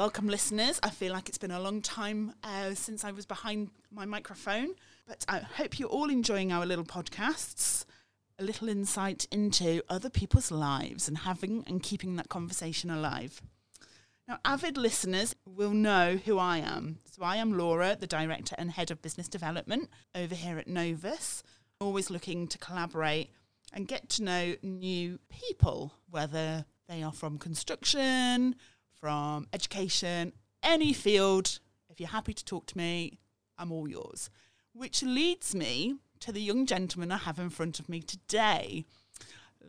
Welcome, listeners. I feel like it's been a long time uh, since I was behind my microphone, but I hope you're all enjoying our little podcasts. A little insight into other people's lives and having and keeping that conversation alive. Now, avid listeners will know who I am. So, I am Laura, the Director and Head of Business Development over here at Novus, always looking to collaborate and get to know new people, whether they are from construction, from education, any field. If you're happy to talk to me, I'm all yours. Which leads me to the young gentleman I have in front of me today.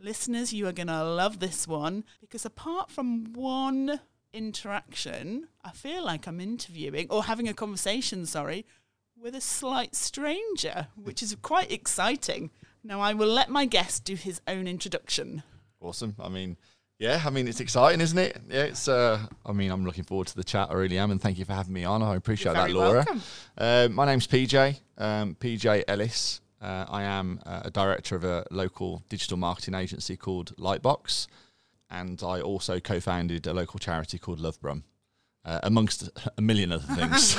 Listeners, you are going to love this one because apart from one interaction, I feel like I'm interviewing or having a conversation, sorry, with a slight stranger, which is quite exciting. Now, I will let my guest do his own introduction. Awesome. I mean, yeah, I mean, it's exciting, isn't it? Yeah, it's, uh, I mean, I'm looking forward to the chat. I really am. And thank you for having me on. I appreciate that, Laura. welcome. Uh, my name's PJ, um, PJ Ellis. Uh, I am uh, a director of a local digital marketing agency called Lightbox. And I also co founded a local charity called Love Brum, uh, amongst a million other things.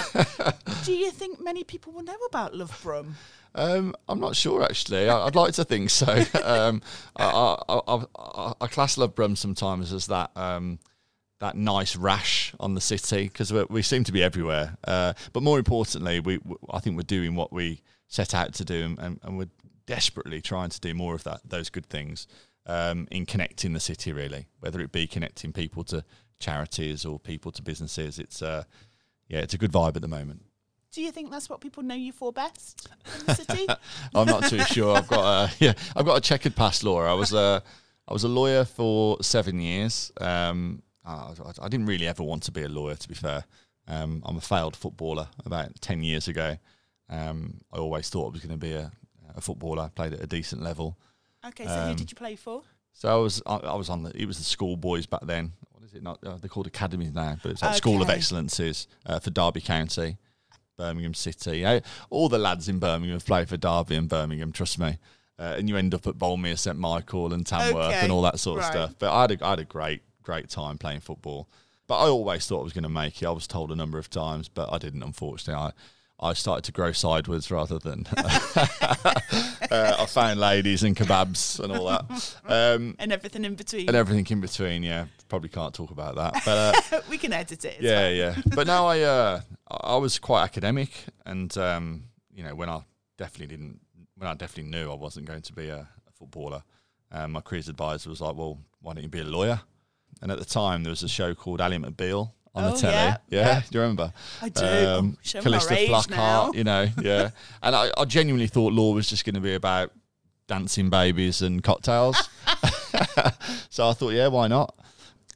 Do you think many people will know about Love Brum? Um, I'm not sure actually. I, I'd like to think so. Um, I, I, I, I, I class Love Brum sometimes as that um, that nice rash on the city because we, we seem to be everywhere. Uh, but more importantly, we, we I think we're doing what we set out to do, and, and we're desperately trying to do more of that those good things um, in connecting the city. Really, whether it be connecting people to charities or people to businesses, it's uh, yeah, it's a good vibe at the moment. Do you think that's what people know you for best in the city? I'm not too sure. I've got a yeah, I've got a checkered past, Laura. I was a I was a lawyer for seven years. Um, I, I didn't really ever want to be a lawyer, to be fair. Um, I'm a failed footballer. About ten years ago, um, I always thought I was going to be a, a footballer. I played at a decent level. okay, so who Um, did you play for? So I was I, I was on the it was the schoolboys back then. What is it? Not uh, they're called academies now, but it's like School of Excellences uh, for Derby County, Birmingham City. Uh, all the lads in Birmingham have played for Derby and Birmingham. Trust me. Uh, and you end up at Boldmere, St Michael, and Tamworth, Okay, and all that sort of right. stuff. But I had a, I had a great great time playing football. But I always thought I was going to make it. I was told a number of times, but I didn't. Unfortunately, I I started to grow sideways rather than. uh, I found ladies and kebabs and all that. Um, And everything in between. and everything in between. Yeah, probably can't talk about that, but uh, we can edit it. yeah, fine. yeah. But now I, uh, I was quite academic, and um, you know, when I definitely didn't, when I definitely knew I wasn't going to be a, a footballer, um, my careers advisor was like, "Well, why don't you be a lawyer?" And at the time, there was a show called Ally McBeal on Oh, the telly. yeah, Yeah, yeah. do you remember? I do. Oh, showing our Calista Flockhart, you know, yeah. and I, I genuinely thought law was just going to be about dancing babies and cocktails. so I thought, yeah, why not?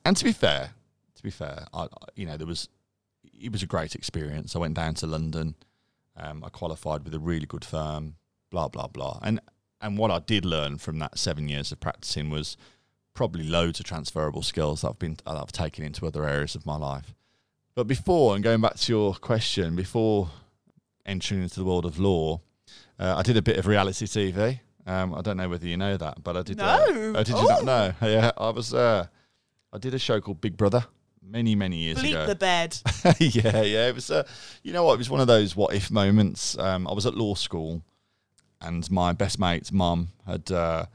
And to be fair, to be fair, I, I- you know, there was it was a great experience. I went down to London. Um, I qualified with a really good firm. Blah blah blah. And and what I did learn from that seven years of practicing was probably loads of transferable skills that I've been that I've taken into other areas of my life. But before and going back to your question, before entering into the world of law, uh, I did a bit of reality TV. Um, I don't know whether you know that, but I did. uh, No. oh, did you not know? Yeah, I was. Uh, I did a show called Big Brother many, many years Bleep ago. the bed. yeah, yeah. It was, uh, you know what? It was one of those what if moments. Um, I was at law school, and my best mate's mum had uh,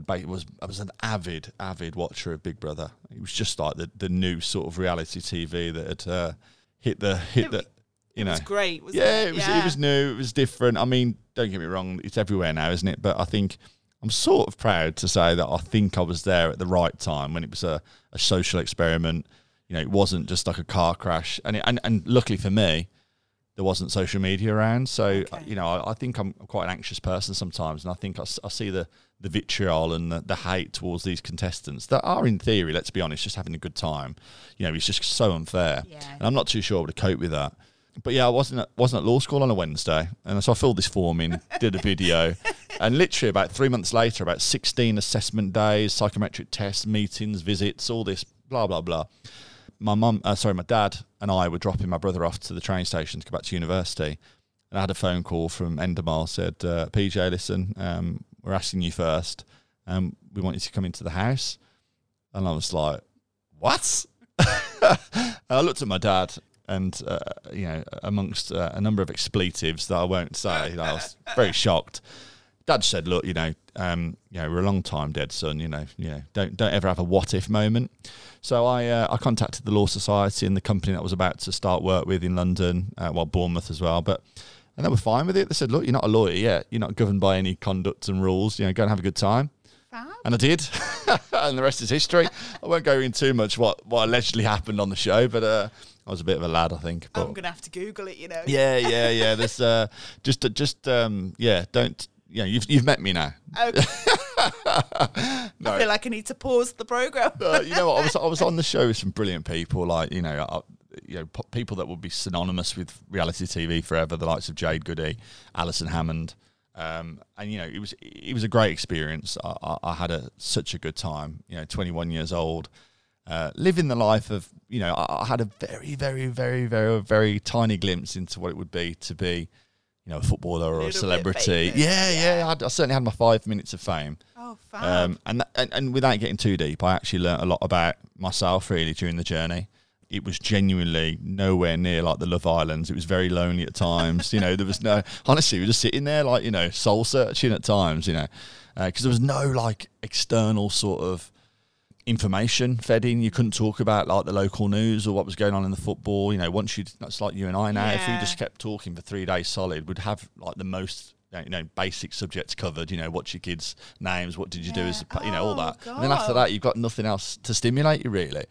ba- was I was an avid, avid watcher of Big Brother. It was just like the the new sort of reality TV that had uh, hit the hit It- the. You It know, was great, wasn't yeah, it? it was. It was new. It was different. I mean, don't get me wrong; it's everywhere now, isn't it? But I think I'm sort of proud to say that I think I was there at the right time when it was a, a social experiment. You know, it wasn't just like a car crash, and it, and and luckily for me, there wasn't social media around. So Okay. you know, I, I think I'm quite an anxious person sometimes, and I think I see the the vitriol and the, the hate towards these contestants that are, in theory, let's be honest, just having a good time. You know, it's just so unfair, Yeah. and I'm not too sure how to cope with that. But yeah, I wasn't at, wasn't at law school on a Wednesday, and so I filled this form in, did a video, and literally about three months later, about 16 assessment days, psychometric tests, meetings, visits, all this blah blah blah. My mum, uh, sorry, my dad and I were dropping my brother off to the train station to go back to university, and I had a phone call from Endemol said, uh, "PJ, listen, um, we're asking you first. Um, we want you to come into the house," and I was like, "What?" I looked at my dad, and uh, you know, amongst uh, a number of expletives that I won't say, you know, I was very shocked. Dad said, "Look, you know, um, you know, we're a long time dead, son. You know, you know, don't don't ever have a what if moment." So I uh, I contacted the Law Society and the company that I was about to start work with in London, uh, well, Bournemouth as well, but. And they were fine with it. They said, "Look, you're not a lawyer yet. You're not governed by any conduct and rules. You know, go and have a good time." Fab. And I did, and the rest is history. I won't go into too much what, what allegedly happened on the show, but uh, I was a bit of a lad, I think. But I'm gonna have to Google it. You know. yeah, yeah, yeah. There's uh, just, just um, yeah. Don't you know? You've you've met me now. Okay. I feel like I need to pause the program. uh, you know what? I was I was on the show with some brilliant people, like you know, uh, you know, people that would be synonymous with reality TV forever, the likes of Jade Goody, Alison Hammond. Um, and you know, it was it was a great experience. I, I, I had a such a good time. You know, 21 years old, uh, living the life of you know. I, I had a very, very, very, very, very tiny glimpse into what it would be to be, you know, a footballer or Little a celebrity. famous, Yeah, yeah. I, had, I certainly had my five minutes of fame. oh, fab. Um, and, that, and and without getting too deep, I actually learned a lot about myself really during the journey. It was genuinely nowhere near like the Love Islands. It was very lonely at times. you know, there was no honestly, we were just sitting there like you know soul searching at times. You know, uh, because there was no like external sort of information fed in. You couldn't talk about like the local news or what was going on in the football. You know, once you that's like you and I now. If we just kept talking for three days solid, we'd have like the most you know basic subjects covered. You know, what's your kids' names? What did you do as a, you know all Oh, that. And then after that, you've got nothing else to stimulate you really.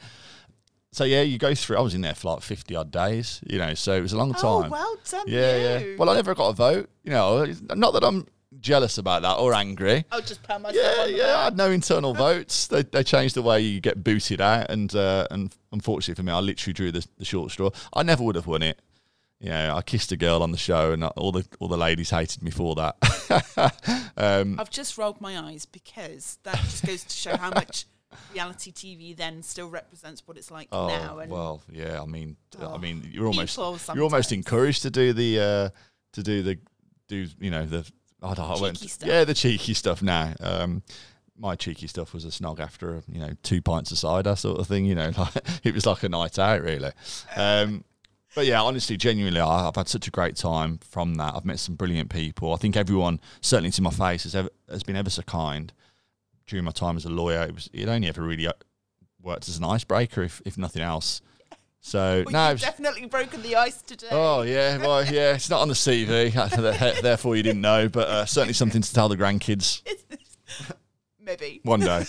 So yeah, you go through. I was in there for like fifty odd days. You know, so it was a long time. oh, time. well done. yeah, you. yeah. Well, I never got a vote. You know, not that I'm jealous about that or angry. I'll just pat myself Yeah, yeah. I had no internal votes. They, they changed the way you get booted out, and uh, and unfortunately for me, I literally drew the, the short straw. I never would have won it. Yeah, I kissed a girl on the show, and all the all the ladies hated me for that. um, I've just rolled my eyes because that just goes to show how much reality TV then still represents what it's like oh now. And well, yeah. I mean, I Oh, mean, you're almost you're almost encouraged to do the uh, to do the do you know the I don't, I yeah the cheeky stuff now. Um, my cheeky stuff was a snog after you know two pints of cider sort of thing. You know, like, it was like a night out really. Um, but yeah, honestly, genuinely, I- I've had such a great time from that. I've met some brilliant people. I think everyone, certainly to my face, has ever, has been ever so kind during my time as a lawyer. It was it only ever really uh, worked as an icebreaker, if if nothing else. So Well, no, was- definitely broken the ice today. Oh yeah, well yeah, it's not on the CV, therefore you didn't know, but uh, certainly something to tell the grandkids Maybe one day.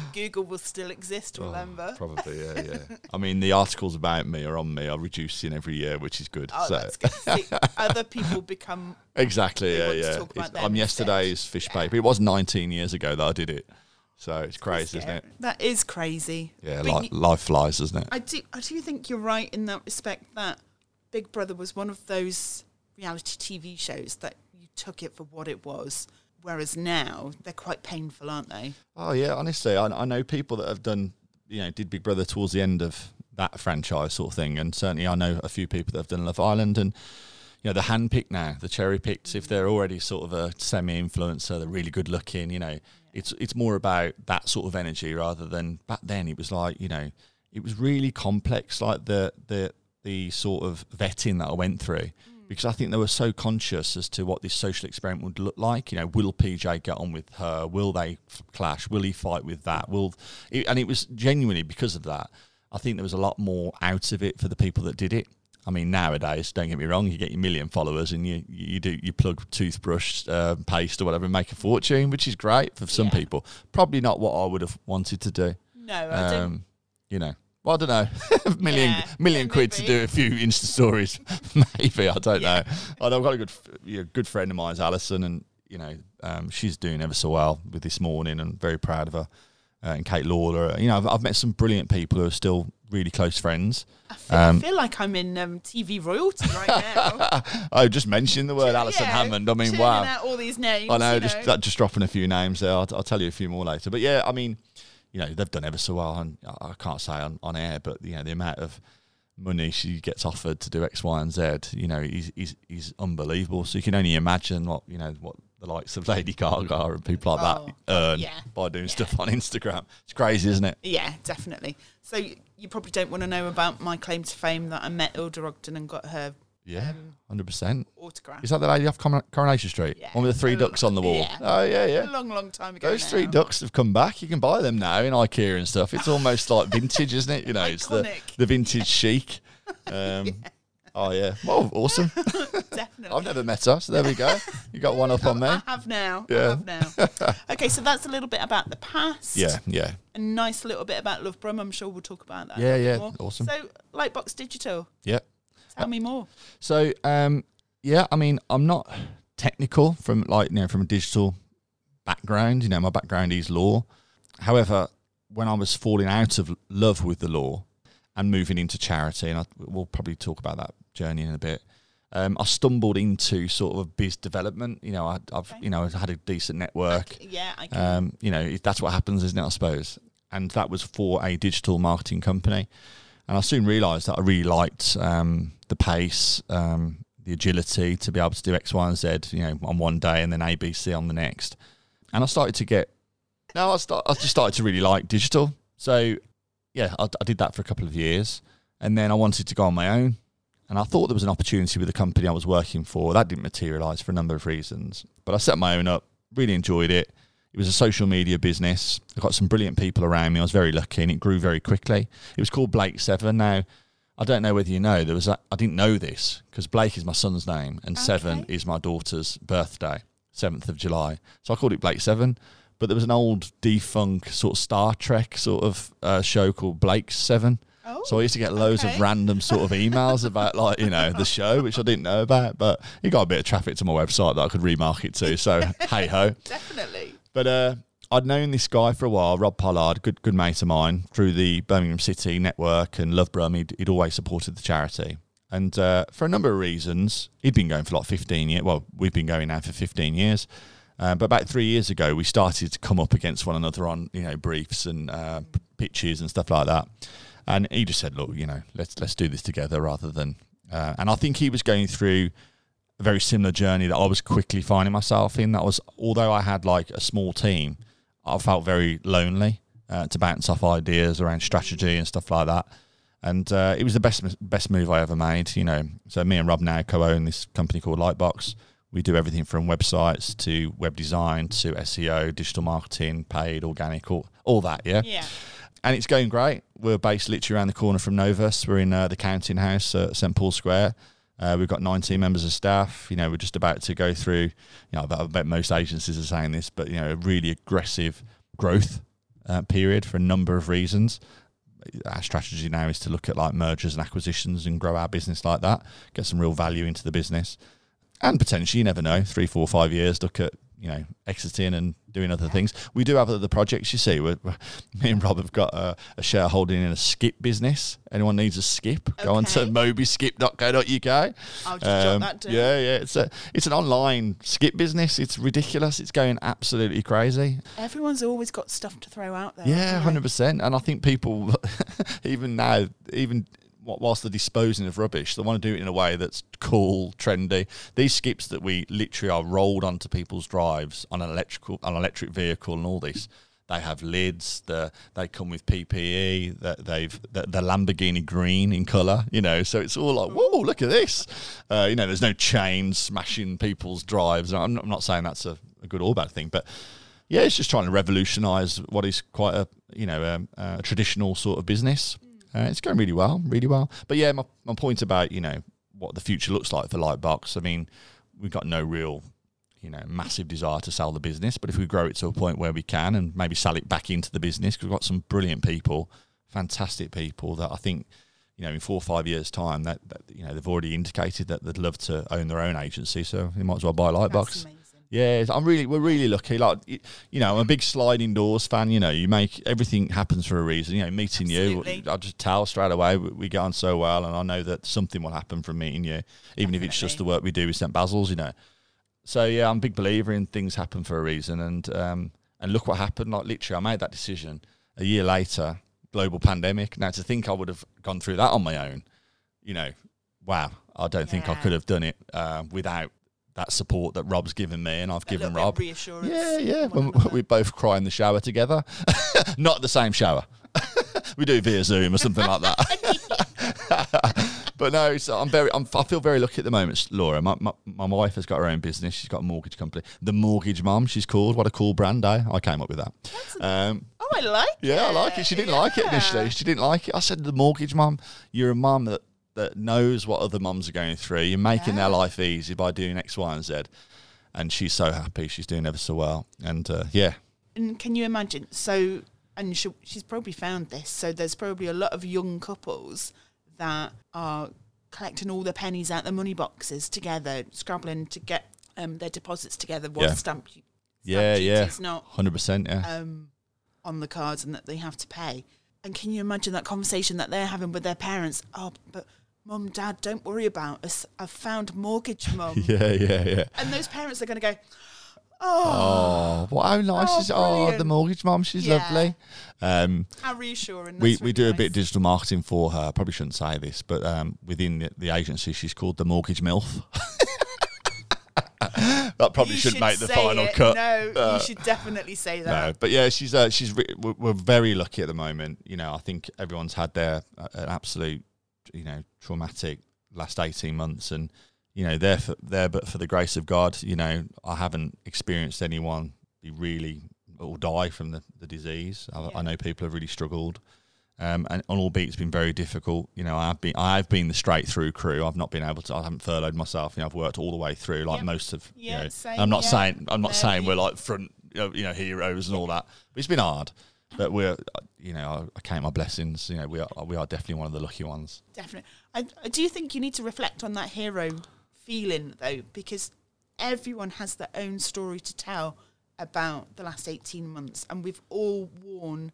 Google will still exist. Oh, remember? Probably, yeah, yeah. I mean, the articles about me are on me are reducing every year, which is good. Oh, so that's good. See, other people become. exactly, yeah, yeah. talk about I'm instead. yesterday's fish paper. It was 19 years ago that I did it, so it's crazy, isn't it? That is crazy. Yeah, But li- you- life flies, isn't it? I do. I do think you're right in that respect. That Big Brother was one of those reality TV shows that you took it for what it was. Whereas now they're quite painful, aren't they? Oh yeah, honestly, I, I know people that have done, you know, did Big Brother towards the end of that franchise sort of thing, and certainly I know a few people that have done Love Island, and you know, the handpicked now, the cherry picked. If they're already sort of a semi-influencer, they're really good looking. You know, it's it's more about that sort of energy rather than back then. It was like you know, it was really complex, like the the the sort of vetting that I went through. Because I think they were so conscious as to what this social experiment would look like. You know, will PJ get on with her? Will they f- clash? Will he fight with that? Will, it, and it was genuinely because of that. I think there was a lot more out of it for the people that did it. I mean, nowadays, don't get me wrong, you get your million followers and you you do you plug toothbrush uh, paste or whatever and make a fortune, which is great for some Yeah. people. Probably not what I would have wanted to do. No, I don't. Um, you know, well, I don't know, million Yeah, million yeah, quid to do a few Insta stories, maybe I don't Yeah. know. I know I've got a good you know, good friend of mine's Alison, and you know um, she's doing ever so well with this morning, and very proud of her. Uh, and Kate Lawler, you know, I've, I've met some brilliant people who are still really close friends. I feel, um, I feel like I'm in um, TV royalty right now. I just mentioned the word Alison Hammond. I mean, wow. out all these names. I know, just that, just dropping a few names there. I'll, I'll tell you a few more later. But yeah, I mean, you know, they've done ever so well, and I can't say on, on air, but you know, the amount of money she gets offered to do X, Y, and Z, you know, is is is unbelievable. So you can only imagine what you know what the likes of Lady Gaga and people like Oh, that earn yeah, by doing yeah. stuff on Instagram. It's crazy, isn't it? Yeah, definitely. So you probably don't want to know about my claim to fame that I met Hilda Ogden and got her Yeah, Um, hundred percent. autograph. Is that the lady off Coron- Coronation Street? Yeah. One with the three ducks on the wall. yeah. Oh yeah, yeah. A yeah. long, long time ago. Those now. three ducks have come back. You can buy them now in IKEA and stuff. It's almost like vintage, isn't it? You know, it's the, the vintage chic. Um, Oh yeah, well, awesome. Definitely. I've never met her, so there we go. You got one up on me. I have now. I Yeah. have now. okay, so that's a little bit about the past. Yeah, yeah, A nice little bit about Love Brum. I'm sure we'll talk about that. Yeah, yeah, more. awesome. So, Lightbox Digital. yeah. Tell me more. So, um, yeah, I mean, I'm not technical from like you know from a digital background. You know, my background is law. However, when I was falling out of love with the law and moving into charity, and I, we'll probably talk about that journey in a bit. Um, I stumbled into sort of biz development. You know, I, I've Okay. you know had a decent network. Yeah, I can. Um, you know, that's what happens, isn't it? I suppose. And that was for a digital marketing company. And I soon realised that I really liked um, the pace, um, the agility to be able to do X, Y, and Z, you know, on one day and then ABC on the next. And I started to get, no, I, start, I just started to really like digital. So, yeah, I, I did that for a couple of years. And then I wanted to go on my own. And I thought there was an opportunity with the company I was working for. That didn't materialise for a number of reasons. But I set my own up, really enjoyed it. It was a social media business. I got some brilliant people around me. I was very lucky, and it grew very quickly. It was called Blake Seven. Now, I don't know whether you know there was. A, I didn't know this because Blake is my son's name, and Seven is my daughter's birthday, seventh of July. So I called it Blake Seven. But there was an old defunct sort of Star Trek sort of uh, show called Blake Seven. oh, So I used to get loads okay. of random sort of emails about like, you know, the show, which I didn't know about. But it got a bit of traffic to my website that I could remarket to. So hey ho. definitely. But uh, I'd known this guy for a while, Rob Pollard, good good mate of mine, through the Birmingham City network and Love Brum. He'd, he'd always supported the charity. And uh, for a number of reasons, he'd been going for like 15 years. Well, we've been going now for 15 years. Uh, but about three years ago, we started to come up against one another on, you know, briefs and uh, pitches and stuff like that. And he just said, "Look, you know, let's let's do this together rather than." Uh, and I think he was going through a very similar journey that I was quickly finding myself in. That was, although I had like a small team, I felt very lonely uh, to bounce off ideas around strategy and stuff like that. And uh, it was the best best move I ever made. You know, so me and Rob now co-own this company called Lightbox. We do everything from websites to web design to SEO, digital marketing, paid, organic, all, all that. Yeah Yeah. and it's going great. We're based literally around the corner from Novus. We're in uh, the counting house at St Paul Square. Uh, we've got 19 members of staff. You know, we're just about to go through. You know, I bet most agencies are saying this, but you know, a really aggressive growth uh, period for a number of reasons. Our strategy now is to look at like mergers and acquisitions and grow our business like that, get some real value into the business, and potentially, you never know, three, four, five years, look at you know exiting and doing other things. We do have other projects. You see, we're, we're- me and Rob have got a, a shareholding in a skip business. Anyone needs a skip, go on to mobyskip.co.uk. I'll just jot Um, that down. yeah, yeah, it's a it's an online skip business. It's ridiculous. It's going absolutely crazy. Everyone's always got stuff to throw out there. Yeah, hundred percent. And I think people, even now, even wh- whilst they're disposing of rubbish, they want to do it in a way that's cool, trendy. These skips that we literally are rolled onto people's drives on an electrical, on an electric vehicle, and all this. They have lids. The they come with PPE. That they've the, the Lamborghini green in color. You know, so it's all like, whoa, look at this. Uh, you know, there's no chains smashing people's drives. I'm not, I'm not saying that's a, a good or bad thing, but yeah, it's just trying to revolutionise what is quite a you know um, a traditional sort of business. Uh, it's going really well, really well. But yeah, my, my point about you know what the future looks like for Lightbox. I mean, we've got no real you know massive desire to sell the business, but if we grow it to a point where we can and maybe sell it back into the business, because we've got some brilliant people, fantastic people that I think. You know, in four or five years' time, that, that you know they've already indicated that they'd love to own their own agency, so they might as well buy Lightbox. Yeah, I'm really, we're really lucky. Like, you know, I'm a big sliding doors fan. You know, you make everything happens for a reason. You know, meeting Absolutely. you, I just tell straight away we, we get on so well, and I know that something will happen from meeting you, even if it's just the work we do with St Basil's. You know, so yeah, I'm a big believer in things happen for a reason, and um, and look what happened. Like literally, I made that decision a year later, global pandemic. Now to think I would have gone through that on my own, you know, wow, I don't think I could have done it uh, without that support that Rob's given me and I've A given little bit of Rob. reassurance. Yeah, yeah. When we both cry in the shower together. Not the same shower. we do via Zoom or something like that. but no, so I'm very, I'm, I feel very lucky at the moment, Laura. My, my, my wife has got her own business. She's got a mortgage company. The Mortgage Mum, she's called. What a cool brand, eh? I came up with that. Um, Oh, I like it. yeah, I like it. She didn't like it initially. She didn't like it. I said, "The mortgage mum, you're a mum that that knows what other mums are going through. You're making their life easy by doing X, Y, and Z." And she's so happy. She's doing ever so well. And uh, yeah, And can you imagine? So, and she, she's probably found this. So there's probably a lot of young couples that are collecting all the pennies out the money boxes together, scrabbling to get um, their deposits together while Yeah. stamp, stamp yeah, yeah, is not hundred percent. Yeah, um, on the cards and that they have to pay. And can you imagine that conversation that they're having with their parents? Oh, but mum, dad, don't worry about us. I've found mortgage, mum. yeah, yeah, yeah. And those parents are going to go, oh, Oh, what how nice Oh, is Oh, the mortgage mum. She's Yeah. lovely. Um, how reassuring. we, we really do a bit of digital marketing for her. I probably shouldn't say this, but um, within the, the agency, she's called the Mortgage MILF. that probably You should should make the final it. cut. No, Uh, you should definitely say that. No, but yeah, she's uh, she's re- we're, we're very lucky at the moment. You know, I think everyone's had their uh, an absolute you know traumatic last eighteen months, and you know they're for, there, but for the grace of God, you know, I haven't experienced anyone be really or die from the, the disease. I, Yeah. I know people have really struggled. Um, and and albeit it's been very difficult, you know, I've been I've been the straight through crew. I've not been able to. I haven't furloughed myself. You know, I've worked all the way through, like Yeah. most of. you Yeah, know, same, I'm not yeah. saying I'm not No, saying we're like front, you know, heroes and all that. But it's been hard. But we're, uh, you know, I, I count my blessings. You know, we are we are definitely one of the lucky ones. Definitely. I, I do think you need to reflect on that hero feeling though, because everyone has their own story to tell about the last 18 months, and we've all worn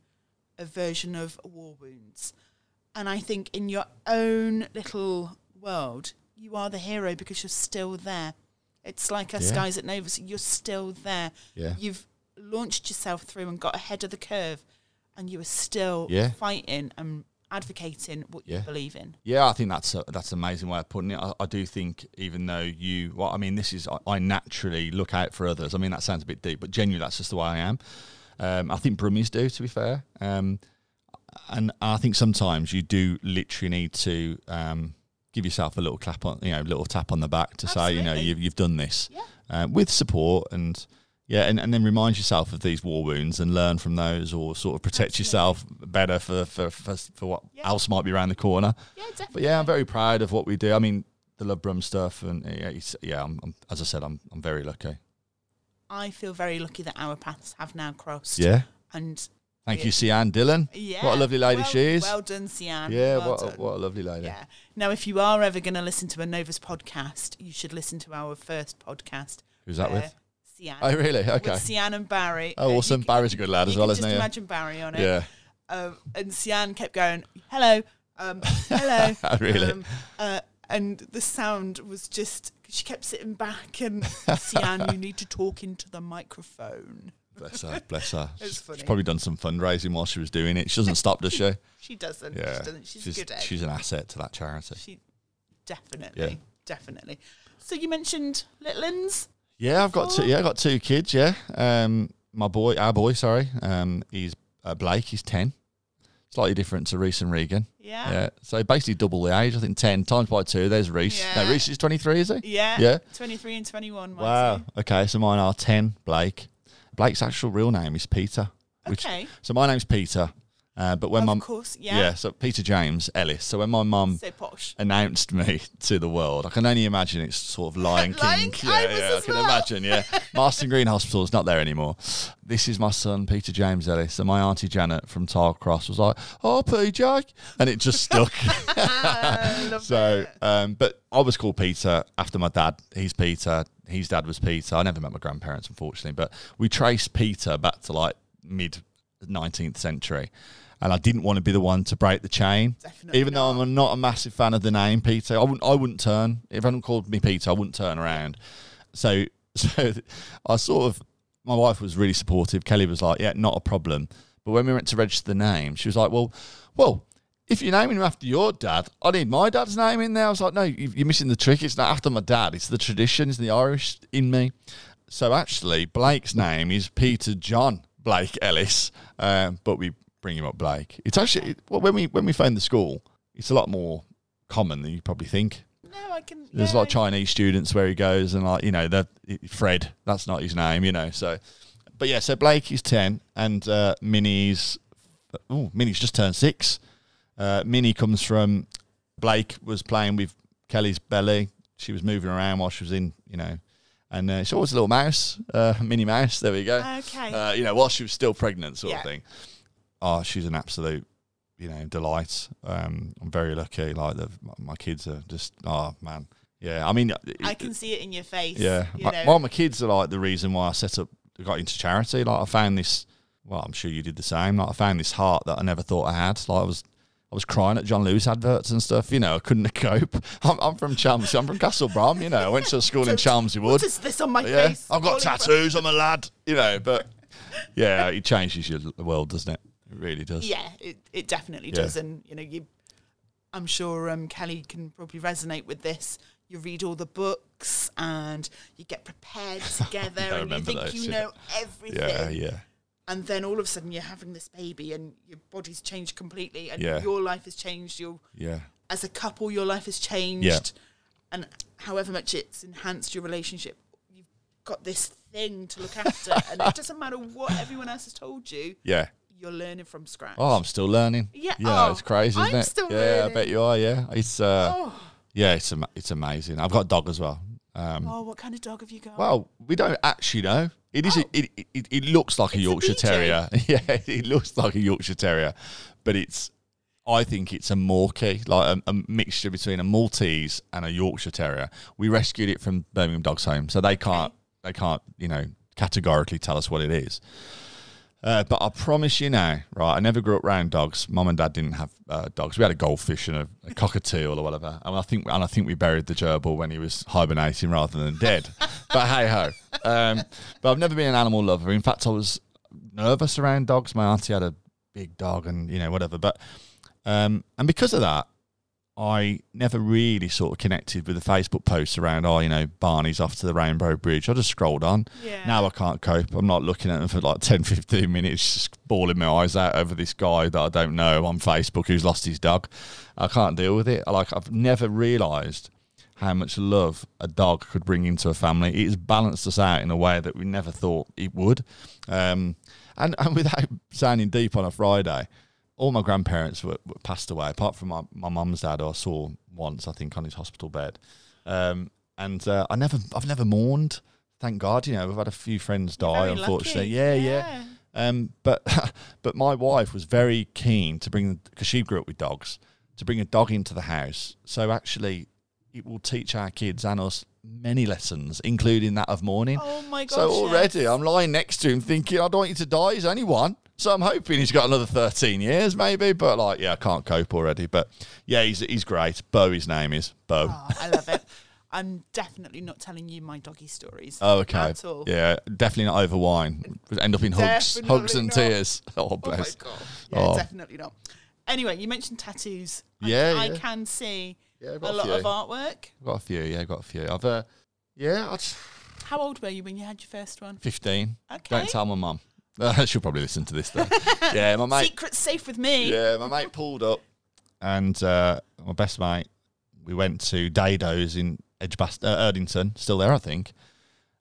a version of war wounds. And I think in your own little world, you are the hero because you're still there. It's like us Yeah. guys at Novus, you're still there. Yeah. You've launched yourself through and got ahead of the curve, and you were still Yeah. fighting and advocating what Yeah. you believe in. Yeah, I think that's a, that's an amazing way of putting it. I, I do think even though you, well, I mean, this is I, I naturally look out for others. I mean, that sounds a bit deep, but genuinely, that's just the way I am. Um, I think Brummies do, to be fair. Um, and I think sometimes you do literally need to um, give yourself a little clap on, you know, a little tap on the back to say, you know, you've, you've done this Yeah. uh, with support and yeah, and, and then remind yourself of these war wounds and learn from those, or sort of protect yourself better for for, for, for what Yeah. else might be around the corner. Yeah, definitely. But yeah, I'm very proud of what we do. I mean, the Love Brum stuff, and yeah, yeah I'm, I'm, as I said, I'm I'm very lucky. I feel very lucky that our paths have now crossed. Yeah. And Thank you, Sian Dillon. yeah. What a lovely lady well, she is. Well done, Sian. yeah, Well what a, what a lovely lady. Yeah. Now, if you are ever going to listen to a Novus podcast, you should listen to our first podcast. Who's that with? Sian. Oh, really? Okay. With Sian and Barry. Oh, you awesome. Barry's a good lad as well, can isn't just he? Imagine Barry on it. Yeah. Um, and Sian kept going, hello, um, hello. Really? Um, uh, and the sound was just, she kept sitting back and, Sian, you need to talk into the microphone. Bless her. Bless her. It's She's, funny. she's probably done some fundraising while she was doing it. She doesn't stop, does she? She doesn't. Yeah. She doesn't. She's, she's, good at she's an asset to that charity. She definitely, Yeah. definitely. So you mentioned Littlins. Yeah, I've got two. Yeah, I've got two kids. Yeah, um, my boy, our boy, sorry, um, he's uh, Blake. He's ten, slightly different to Reese and Regan. Yeah. Yeah, so basically double the age. I think ten times by two. There's Reese. Yeah. No, Reese is twenty three, is he? Yeah. Yeah. 23 and 21. Wow. Okay, so mine are ten. Blake. Blake's actual real name is Peter. Which, Okay. So my name's Peter, uh, but when of my course. Yeah. yeah, so Peter James Ellis. So when my mum announced me to the world. I can only imagine it's sort of Lion King. Lion King, yeah, yeah, I can well. imagine. Yeah, Marston Green Hospital is not there anymore. This is my son, Peter James Ellis, and my auntie Janet from Tile Cross was like, "Oh, PJ," and it just stuck. So, um, but I was called Peter after my dad. He's Peter. His dad was Peter. I never met my grandparents, unfortunately, but we traced Peter back to like mid 19th century. And I didn't want to be the one to break the chain. Definitely Even though I'm not a massive fan of the name Peter, I wouldn't. I wouldn't turn if anyone called me Peter. I wouldn't turn around. So, so I sort of. My wife was really supportive. Kelly was like, "Yeah, not a problem." But when we went to register the name, she was like, "Well, well, if you're naming him after your dad, I need my dad's name in there. I was like, no, you- you're missing the trick. It's not after my dad. It's the tradition. It's the Irish in me. So actually, Blake's name is Peter John Blake Ellis, um, but we bring him up Blake. It's actually well, when we when we found the school, it's a lot more common than you probably think. No, I can. There's a lot of Chinese students where he goes, and like you know, that Fred, that's not his name, you know. So, but yeah, so Blake is ten, and uh, Minnie's oh, Minnie's just turned six. Uh, Minnie comes from Blake was playing with Kelly's belly. She was moving around while she was in, you know, and uh, she's always a little mouse, uh, Minnie Mouse. There we go. Okay. Uh, you know, while she was still pregnant, sort Yeah. of thing. Oh, she's an absolute, you know, delight. Um, I'm very lucky. Like the, my kids are just, oh man, yeah. I mean, I can see it in your face. yeah. You My, well, my kids are like the reason why I set up, got into charity. Like I found this. Well, I'm sure you did the same. Like I found this heart that I never thought I had. Like I was, I was crying at John Lewis adverts and stuff. You know, I couldn't cope. I'm, I'm from Chelmsley. I'm from Castle Brom. You know, I went to school in Chelmsley what is this on my Yeah, face? I've got Falling from- tattoos. I'm a lad. You know, but yeah, it changes your world, doesn't it? It really does. Yeah, it, it definitely Yeah. does, and you know, you. I'm sure um, Kelly can probably resonate with this. You read all the books and you get prepared together, and you think those, you yeah. know everything. Yeah, yeah, and then all of a sudden you're having this baby and your body's changed completely and Yeah. your life has changed your yeah. as a couple your life has changed Yeah. and however much it's enhanced your relationship you've got this thing to look after and it doesn't matter what everyone else has told you Yeah. You're learning from scratch Oh, I'm still learning. Yeah, Yeah, oh, it's crazy, isn't I'm it? still yeah, I bet you are. Yeah, it's uh, oh, yeah, it's ama- it's amazing. I've got a dog as well. Um, oh, what kind of dog have you got well, we don't actually know. It is. Oh. A, it, it it looks like a It's a Yorkshire BJ. Terrier. yeah, it looks like a Yorkshire Terrier, but it's. I think it's a Morkie, like a, a mixture between a Maltese and a Yorkshire Terrier. We rescued it from Birmingham Dogs Home, so they can't they can't you know categorically tell us what it is. Uh, but I promise you now, right? I never grew up around dogs. Mum and dad didn't have uh, dogs. We had a goldfish and a, a cockatiel or whatever. And I think and I think we buried the gerbil when he was hibernating rather than dead. but hey ho. Um, but I've never been an animal lover. In fact, I was nervous around dogs. My auntie had a big dog, and you know whatever. But um, and because of that, I never really sort of connected with the Facebook posts around, oh, you know, Barney's off to the Rainbow Bridge. I just scrolled on. Yeah. Now I can't cope. I'm not looking at them for like 10, 15 minutes, just bawling my eyes out over this guy that I don't know on Facebook who's lost his dog. I can't deal with it. Like, I've never realised how much love a dog could bring into a family. It has balanced us out in a way that we never thought it would. Um, and, and without sounding deep on a Friday, all my grandparents were, were passed away, apart from my, my mum's dad, who I saw once, I think, on his hospital bed. Um, and uh, I never, I've never mourned. Thank God, you know, we've had a few friends die, unfortunately. lucky. Yeah, yeah. Um, but but my wife was very keen to bring because she grew up with dogs to bring a dog into the house. So actually, it will teach our kids and us many lessons, including that of mourning. Oh my god! so already, yes. I'm lying next to him thinking, I don't want you to die. He's only one. So I'm hoping he's got another 13 years, maybe. But like, yeah, I can't cope already. But yeah, he's he's great. Bo, his name is Bo. Oh, I love it. I'm definitely not telling you my doggy stories. Oh, okay. At all. Yeah, definitely not over wine. End up in hugs, Definitely hugs and not. tears. Oh, Oh my bless. god. Yeah, Oh. definitely not. Anyway, you mentioned tattoos. I- Yeah, I, can see Yeah, a lot of artwork. Got a few. Yeah, got a few. I've uh, yeah, I'd, How old were you when you had your first one? 15. Okay. Don't tell my mum. Uh, she'll probably listen to this though. yeah, my mate. Secret safe with me. Yeah, my mate pulled up, and uh, my best mate. We went to Dado's in Edgbast- uh, Erdington, still there, I think.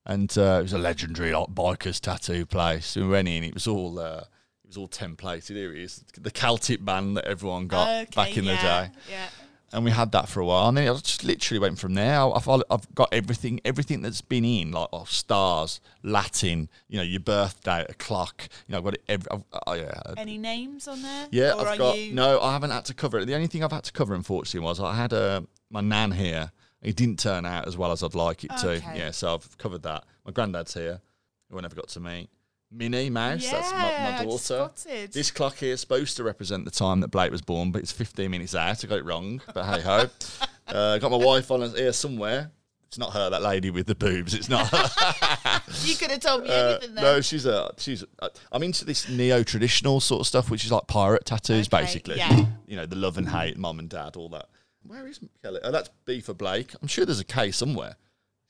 And uh, it was a legendary like, bikers tattoo place. We went in. It was all uh, it was all templated. Here it is, the Celtic band that everyone got Okay, back in yeah, the day. Yeah. And we had that for a while. And then I just literally went from there. I've, I've got everything, everything that's been in, like oh, stars, Latin, you know, your birthday, a clock. You know, I've got it. Every, I've, oh, yeah, Any names on there? yeah. Or I've got you no. I haven't had to cover it. The only thing I've had to cover, unfortunately, was I had uh, my nan here. It didn't turn out as well as I'd like it to. Yeah, so I've covered that. My granddad's here, who I never got to meet. Minnie Mouse, that's my, my daughter. This clock here is supposed to represent the time that Blake was born, but it's 15 minutes out. I got it wrong, but hey ho. uh, got my wife on here somewhere. it's not her, that lady with the boobs. It's not her. You could have told me Uh, anything no, she's a she's. A, I'm into this neo traditional sort of stuff, which is like pirate tattoos, Okay, basically. yeah. You know, the love and hate, mum and dad, all that. Where is Kelly? Oh, that's B for Blake. I'm sure there's a K somewhere.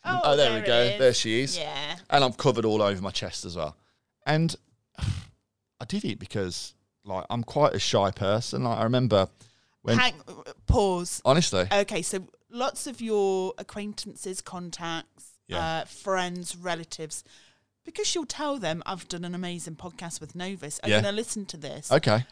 Oh, there, there we go. There she is. Yeah. And I'm covered all over my chest as well. And I did it because like I'm quite a shy person. Like I remember when Hang, pause. honestly, Okay, so lots of your acquaintances, contacts, Yeah. uh, friends, relatives, because you'll tell them I've done an amazing podcast with Novus, are Yeah. going to listen to this. okay.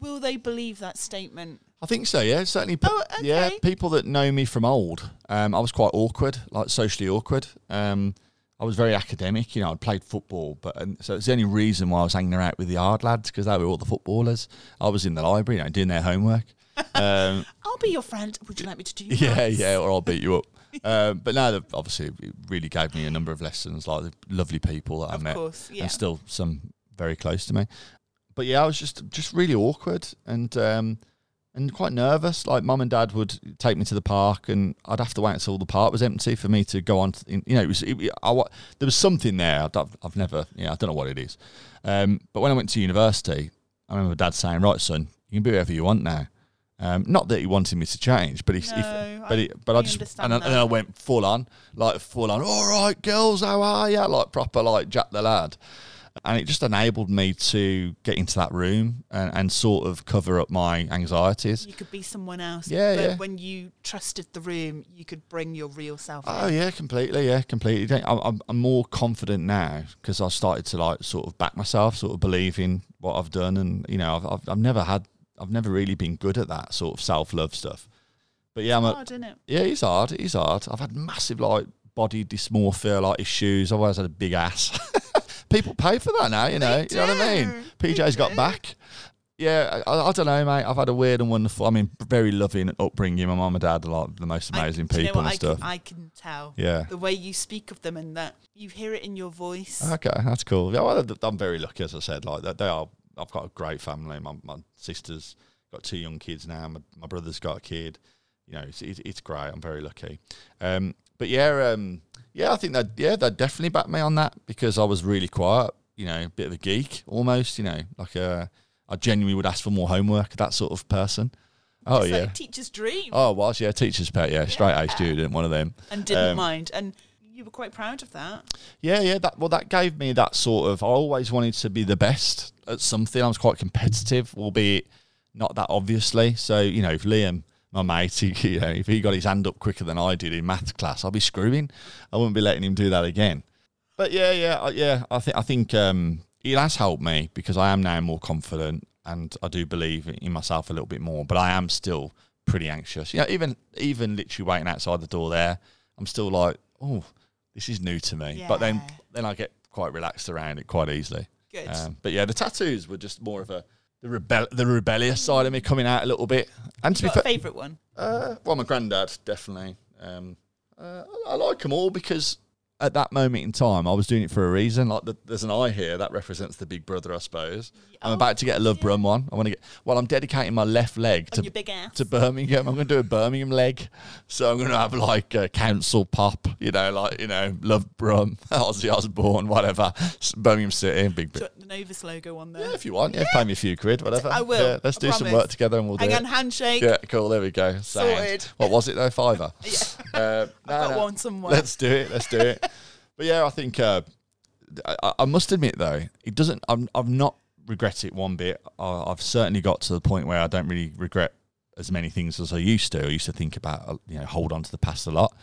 Will they believe that statement? I think so, yeah. Certainly, Oh, yeah. People that know me from old, um, I was quite awkward, like socially awkward. Um, I was very academic, you know. I played football, but and so it's the only reason why I was hanging out with the hard lads because they were all the footballers. I was in the library, you know, doing their homework. Um, I'll be your friend. Would you like me to do yeah, maths? yeah, or I'll beat you up. um, but no, they've- obviously, it really gave me a number of lessons, like the lovely people that I Of met, course, yeah. and still some very close to me. But yeah, I was just just really awkward and um, and quite nervous. Like mum and dad would take me to the park, and I'd have to wait until the park was empty for me to go on. To, you know, it was it, I, there was something there. I've, I've never, yeah, I don't know what it is. Um, but when I went to university, I remember dad saying, "Right, son, you can be whoever you want now." Um, not that he wanted me to change, but if, No, if but I- he, but I, I just and, I, and. I went full on, like full on. All right, girls, how are you? Like proper, like Jack the lad, and it just enabled me to get into that room and, and sort of cover up my anxieties. You could be someone else. Yeah, but yeah. when you trusted the room, you could bring your real self. Oh in. yeah, completely. Yeah, completely. I'm, I'm, I'm more confident now because I started to like sort of back myself, sort of believe in what I've done, and you know, I've, I've, I've never had, I've never really been good at that sort of self love stuff. But yeah, I'm a, Hard, isn't it? Yeah, he's hard. He's hard. I've had massive like body dysmorphia, like issues. I've always had a big ass. People pay for that now, you know. They You know what I mean? They PJ's got do. back. Yeah, I, I don't know, mate. I've had a weird and wonderful. I mean, very loving upbringing. My mum and dad are like the most I- amazing know people and I stuff. Can, I can tell. yeah. The way you speak of them and that you hear it in your voice. Okay, that's cool. Yeah, well, I'm very lucky, as I said. Like they are. I've got a great family. My, my sister's got two young kids now. My, my brother's got a kid. You know, it's, it's, it's great. I'm very lucky. Um, but yeah, um, yeah, I think that yeah, they definitely backed me on that because I was really quiet. You know, a bit of a geek almost. You know, like uh, I genuinely would ask for more homework. That sort of person. Oh It's yeah. like teacher's dream. Oh, was yeah, teacher's pet. Yeah, straight A student, one of them. and didn't um, mind. And you were quite proud of that. Yeah, yeah. That well, that gave me that sort of. I always wanted to be the best at something. I was quite competitive, albeit not that obviously. So you know, if Liam, my mate, he, you know, if he got his hand up quicker than I did in maths class, I'd be screwing. I wouldn't be letting him do that again. But yeah, yeah, I- yeah. I think I think um, it has helped me because I am now more confident and I do believe in myself a little bit more. But I am still pretty anxious. You know, even even literally waiting outside the door there, I'm still like, oh, this is new to me. But then then I get quite relaxed around it quite easily. Good. Um, but yeah, the tattoos were just more of a the rebel the rebellious side of me coming out a little bit. And to be Got fair, favourite one? uh, well, my granddad definitely. Um, uh, I, I like them all because at that moment in time, I was doing it for a reason. Like the, there's an eye here that represents the big brother, I suppose. I'm Oh, about to get a Love Brum one. I want to get. Well, I'm dedicating my left leg to your big ass. to Birmingham. I'm going to do a Birmingham leg. So I'm going to have like a council pop, you know, like, you know, Love Brum, Ozzy Osbourne, whatever. Birmingham City, big bit. Novus logo on there. Yeah, if you want, yeah, pay me a few quid, whatever. I will, Yeah, let's I do some work together and we'll do Hang it. on, handshake. Yeah, cool. There we go. Sound. Sorted. What was it though? Fiver. Yeah. Uh, no, I've got no. one somewhere. Let's do it. Let's do it. but yeah, I think uh, I, I must admit though, it doesn't. I'm, I've not regret it one bit. I, I've certainly got to the point where I don't really regret as many things as I used to. I used to think about, uh, you know, hold on to the past a lot.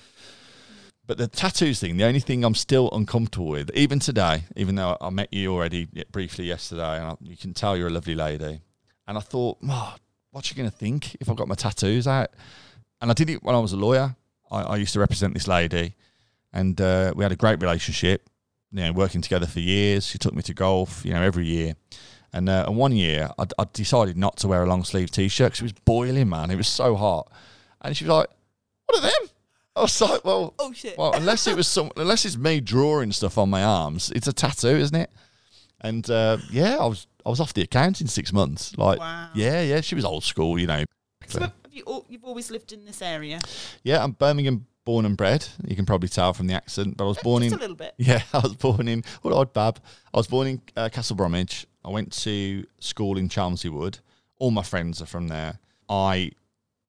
But the tattoos thing, the only thing I'm still uncomfortable with, even today, even though I met you already briefly yesterday, and I, you can tell you're a lovely lady. And I thought, oh, what's she going to think if I've got my tattoos out? And I did it when I was a lawyer. I, I used to represent this lady, and uh, we had a great relationship. You know, working together for years. She took me to golf, you know, every year. And, uh, and one year, I, I decided not to wear a long sleeve t shirt because it was boiling, man. It was so hot. And she was like, "What are them?" I was like, "Well, Oh shit. well, unless it was some, unless it's me drawing stuff on my arms, it's a tattoo, isn't it?" And uh, yeah, I was I was off the account in six months. Like, Wow. yeah, yeah, she was old school, you know. so have you, you've always lived in this area. Yeah, I'm Birmingham born and bred. You can probably tell from the accent, but I was born Just in a little bit. yeah, I was born in what odd bab. I was born in uh, Castle Bromwich. I went to school in Chelmsley Wood. All my friends are from there. I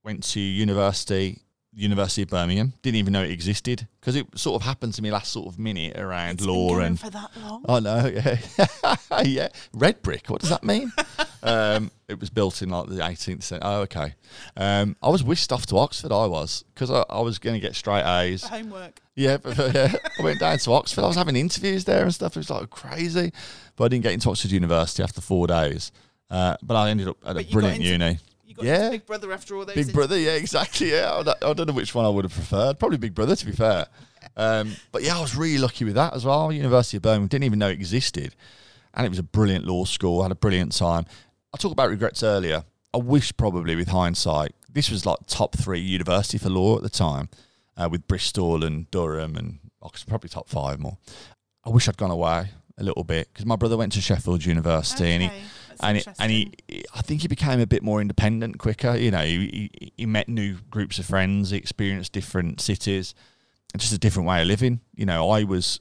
went to university, University of Birmingham. Didn't even know it existed because it sort of happened to me last sort of minute around It's been law and for that long. I know, yeah, yeah. Red brick. What does that mean? um, it was built in like the 18th century. Oh, okay. Um, I was whisked off to Oxford. I was because I, I was going to get straight A's. For homework. Yeah, but, yeah, I went down to Oxford. I was having interviews there and stuff. It was like crazy, but I didn't get into Oxford University after four days. Uh, but I ended up at But a brilliant into- uni. Got Yeah. Big Brother after all those. Big Brother, yeah, exactly. Yeah, I don't, I don't know which one I would have preferred. Probably Big Brother, to be fair. Um, but yeah, I was really lucky with that as well. University of Birmingham didn't even know it existed, and it was a brilliant law school. I had a brilliant time. I talked about regrets earlier. I wish probably with hindsight, this was like top three university for law at the time, uh, with Bristol and Durham and Oxford, probably top five more. I wish I'd gone away a little bit because my brother went to Sheffield University Okay, and he, and and he. I think he became a bit more independent quicker. You know, he, he, he met new groups of friends, he experienced different cities, and just a different way of living. You know, I was,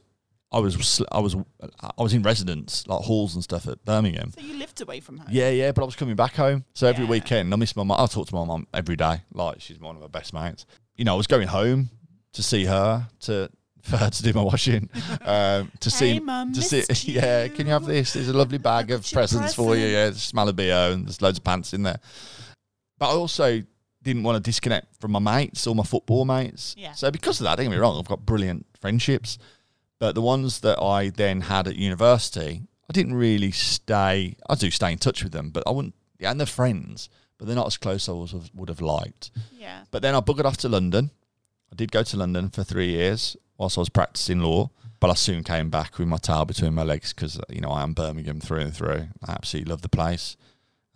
I was, I was, I was in residence like halls and stuff at Birmingham. So you lived away from home. Yeah, yeah, but I was coming back home, so every Yeah. weekend I miss my mum. I talk to my mum every day, like she's one of my best mates. You know, I was going home to see her to. For her to do my washing, um, to Hey, see, Mum, to see, yeah. Can you have this? There's a lovely bag of presents for you. present. Yeah, smell of and there's loads of pants in there. But I also didn't want to disconnect from my mates or my football mates. Yeah. So because of that, don't get me wrong, I've got brilliant friendships. But the ones that I then had at university, I didn't really stay. I do stay in touch with them, but I wouldn't. Yeah, and they're friends, but they're not as close as I was, would have liked. Yeah. But then I buggered off to London. I did go to London for three years whilst I was practicing law, but I soon came back with my tail between my legs because you know I am Birmingham through and through. I absolutely love the place.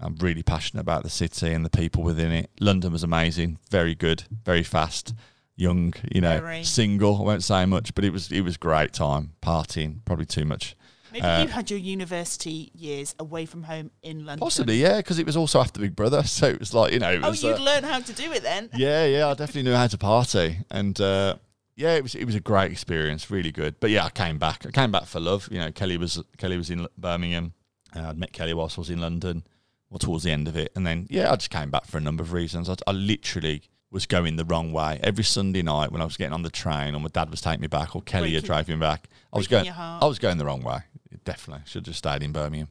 I'm really passionate about the city and the people within it. London was amazing, very good, very fast, young. You know, Very. single. I won't say much, but it was it was great time partying. Probably too much. Maybe Uh, you had your university years away from home in London. Possibly, yeah, because it was also after Big Brother, so it was like you know. It Oh, was, you'd uh, learn how to do it then. yeah, yeah, I definitely knew how to party, and uh, yeah, it was it was a great experience, really good. But yeah, I came back. I came back for love. You know, Kelly was Kelly was in Birmingham. Uh, I'd met Kelly whilst I was in London, well towards the end of it, and then yeah, I just came back for a number of reasons. I, I literally was going the wrong way every Sunday night when I was getting on the train, or my dad was taking me back, or Kelly had driving me back. I was going. I was going the wrong way. Definitely should have just stayed in Birmingham.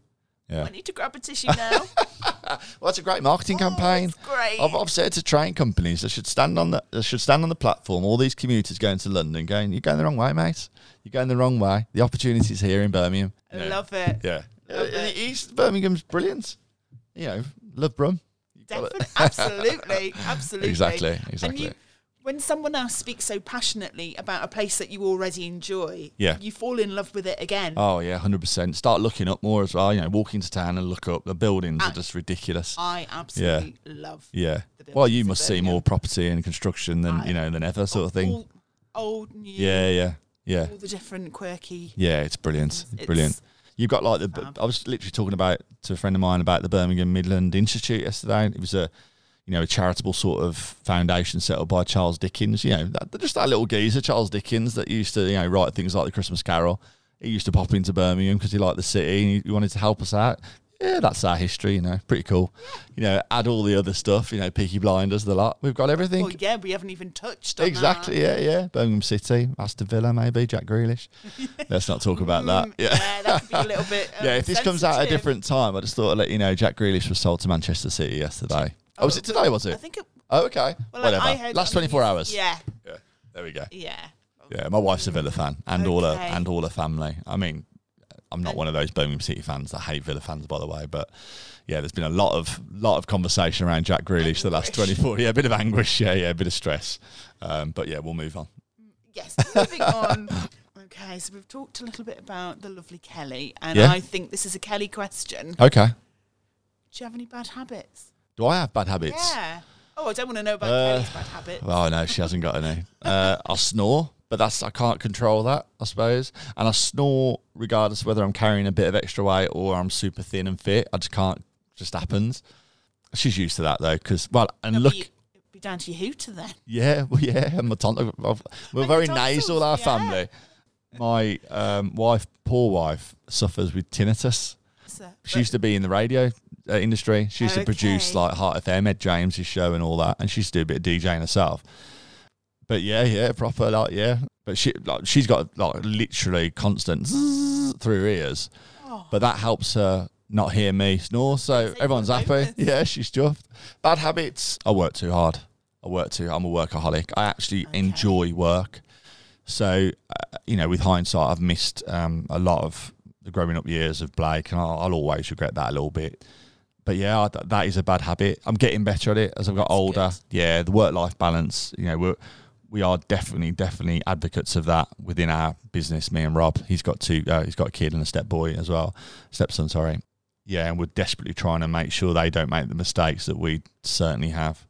Yeah, I need to grab a tissue now. well, that's a great marketing Oh, campaign. great. I've, I've said to train companies they should stand on the they should stand on the platform. All these commuters going to London, going, "You're going the wrong way, mate. You're going the wrong way. The opportunities here in Birmingham." I Love it. Yeah, Love it. East Birmingham's brilliant. You know, love Brum. You got it. Definitely, absolutely, absolutely. Exactly, And exactly. When someone else speaks so passionately about a place that you already enjoy, Yeah. you fall in love with it again. Oh yeah, hundred percent. Start looking up more as well. You know, walk into town and look up. The buildings are Ah. just ridiculous. I absolutely love. Yeah. Well, you must see more property and construction than I- you know than ever, sort of thing. All, old, new, Yeah, yeah, yeah. all the different quirky. Yeah, it's brilliant. It's- brilliant. You've got like the. fab. I was literally talking about to a friend of mine about the Birmingham Midland Institute yesterday. It was a, you know, a charitable sort of foundation set up by Charles Dickens. You know, that, just that little geezer, Charles Dickens, that used to you know write things like the Christmas Carol. He used to pop into Birmingham because he liked the city and he, wanted to help us out. Yeah, that's our history. You know, pretty cool. You know, add all the other stuff. You know, Peaky Blinders, the lot. We've got everything. Well, yeah, we haven't even touched on Exactly, that. yeah, yeah. Birmingham City, Aston Villa, maybe Jack Grealish. Let's not talk about that. Mm, Yeah, yeah, that could be a little bit. Um, yeah. If this comes out at a different time, I just thought I'd let you know. Jack Grealish was sold to Manchester City yesterday. Oh, was it today? Was it? I think it. Oh, okay. Well, Whatever. I heard Last on the twenty four hours. Yeah, yeah. There we go. yeah. Yeah, my wife's a Villa fan, and all her Okay. and all her family. I mean, I'm not one of those Birmingham City fans that hate Villa fans, by the way. But yeah, there's been a lot of lot of conversation around Jack Grealish the last 24. Yeah, a bit of anguish. Yeah, yeah, a bit of stress. Um, but yeah, we'll move on. Yes, moving on. Okay, so we've talked a little bit about the lovely Kelly, and Yeah. I think this is a Kelly question. Okay. Do you have any bad habits? Do I have bad habits? Yeah. Oh, I don't want to know about Uh, Kelly's bad habits. Oh no, she hasn't got any. Uh, I'll snore, but that's I can't control that, I suppose. And I snore regardless of whether I'm carrying a bit of extra weight or I'm super thin and fit. I just can't. Just happens. She's used to that though, because well, and look, be down to your hooter then. Yeah, well, yeah. And my we're very nasal, our yeah. family. My um, wife, poor wife, suffers with tinnitus. So, She used to be in the radio uh, industry. She used to produce like Heart FM, Ed James's show, and all that. And she used to do a bit of DJing herself. But yeah, yeah, proper like yeah. But she like she's got like literally constant through her ears. Oh. But that helps her not hear me snore. So everyone's happy. Yeah, she's chuffed. Bad habits. I work too hard. I work too. I'm a workaholic. I actually Okay. enjoy work. So uh, you know, with hindsight, I've missed um, a lot of the growing up years of Blake, and I'll, I'll always regret that a little bit. But yeah, I- that is a bad habit. I'm getting better at it as I've got That's older. good. Yeah, the work-life balance. You know, we're we are definitely, definitely advocates of that within our business. Me and Rob. He's got two. Uh, he's got a kid and a step boy as well. Stepson, sorry. Yeah, and we're desperately trying to make sure they don't make the mistakes that we certainly have.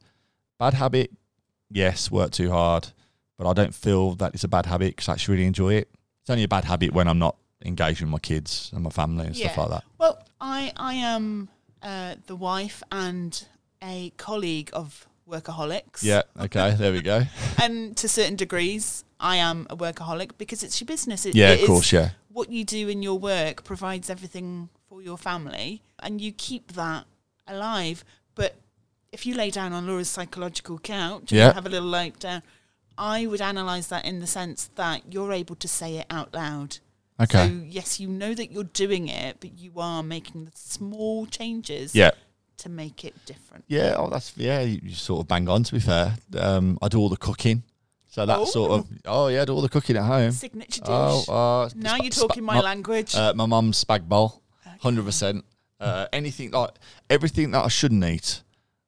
Bad habit, yes, work too hard, but I don't feel that it's a bad habit because I actually really enjoy it. It's only a bad habit when I'm not engaging with my kids and my family and stuff like that. Well, I I am uh, the wife and a colleague of workaholics. Yeah, okay, there we go. And to certain degrees, I am a workaholic because it's your business. It, Yeah, it of course, yeah. What you do in your work provides everything for your family, and you keep that alive. But if you lay down on Laura's psychological couch Yeah. and have a little lie down, I would analyse that in the sense that you're able to say it out loud. Okay. So yes, you know that you're doing it, but you are making the small changes Yeah. to make it different. Yeah, oh, that's yeah. You, you sort of bang on. To be fair, um, I do all the cooking, so that's sort of oh yeah, I do all the cooking at home. Signature dish. Oh, uh, now sp- you're sp- talking my my- language. Uh, my mum's spag bol, hundred percent. Uh, anything like everything that I shouldn't eat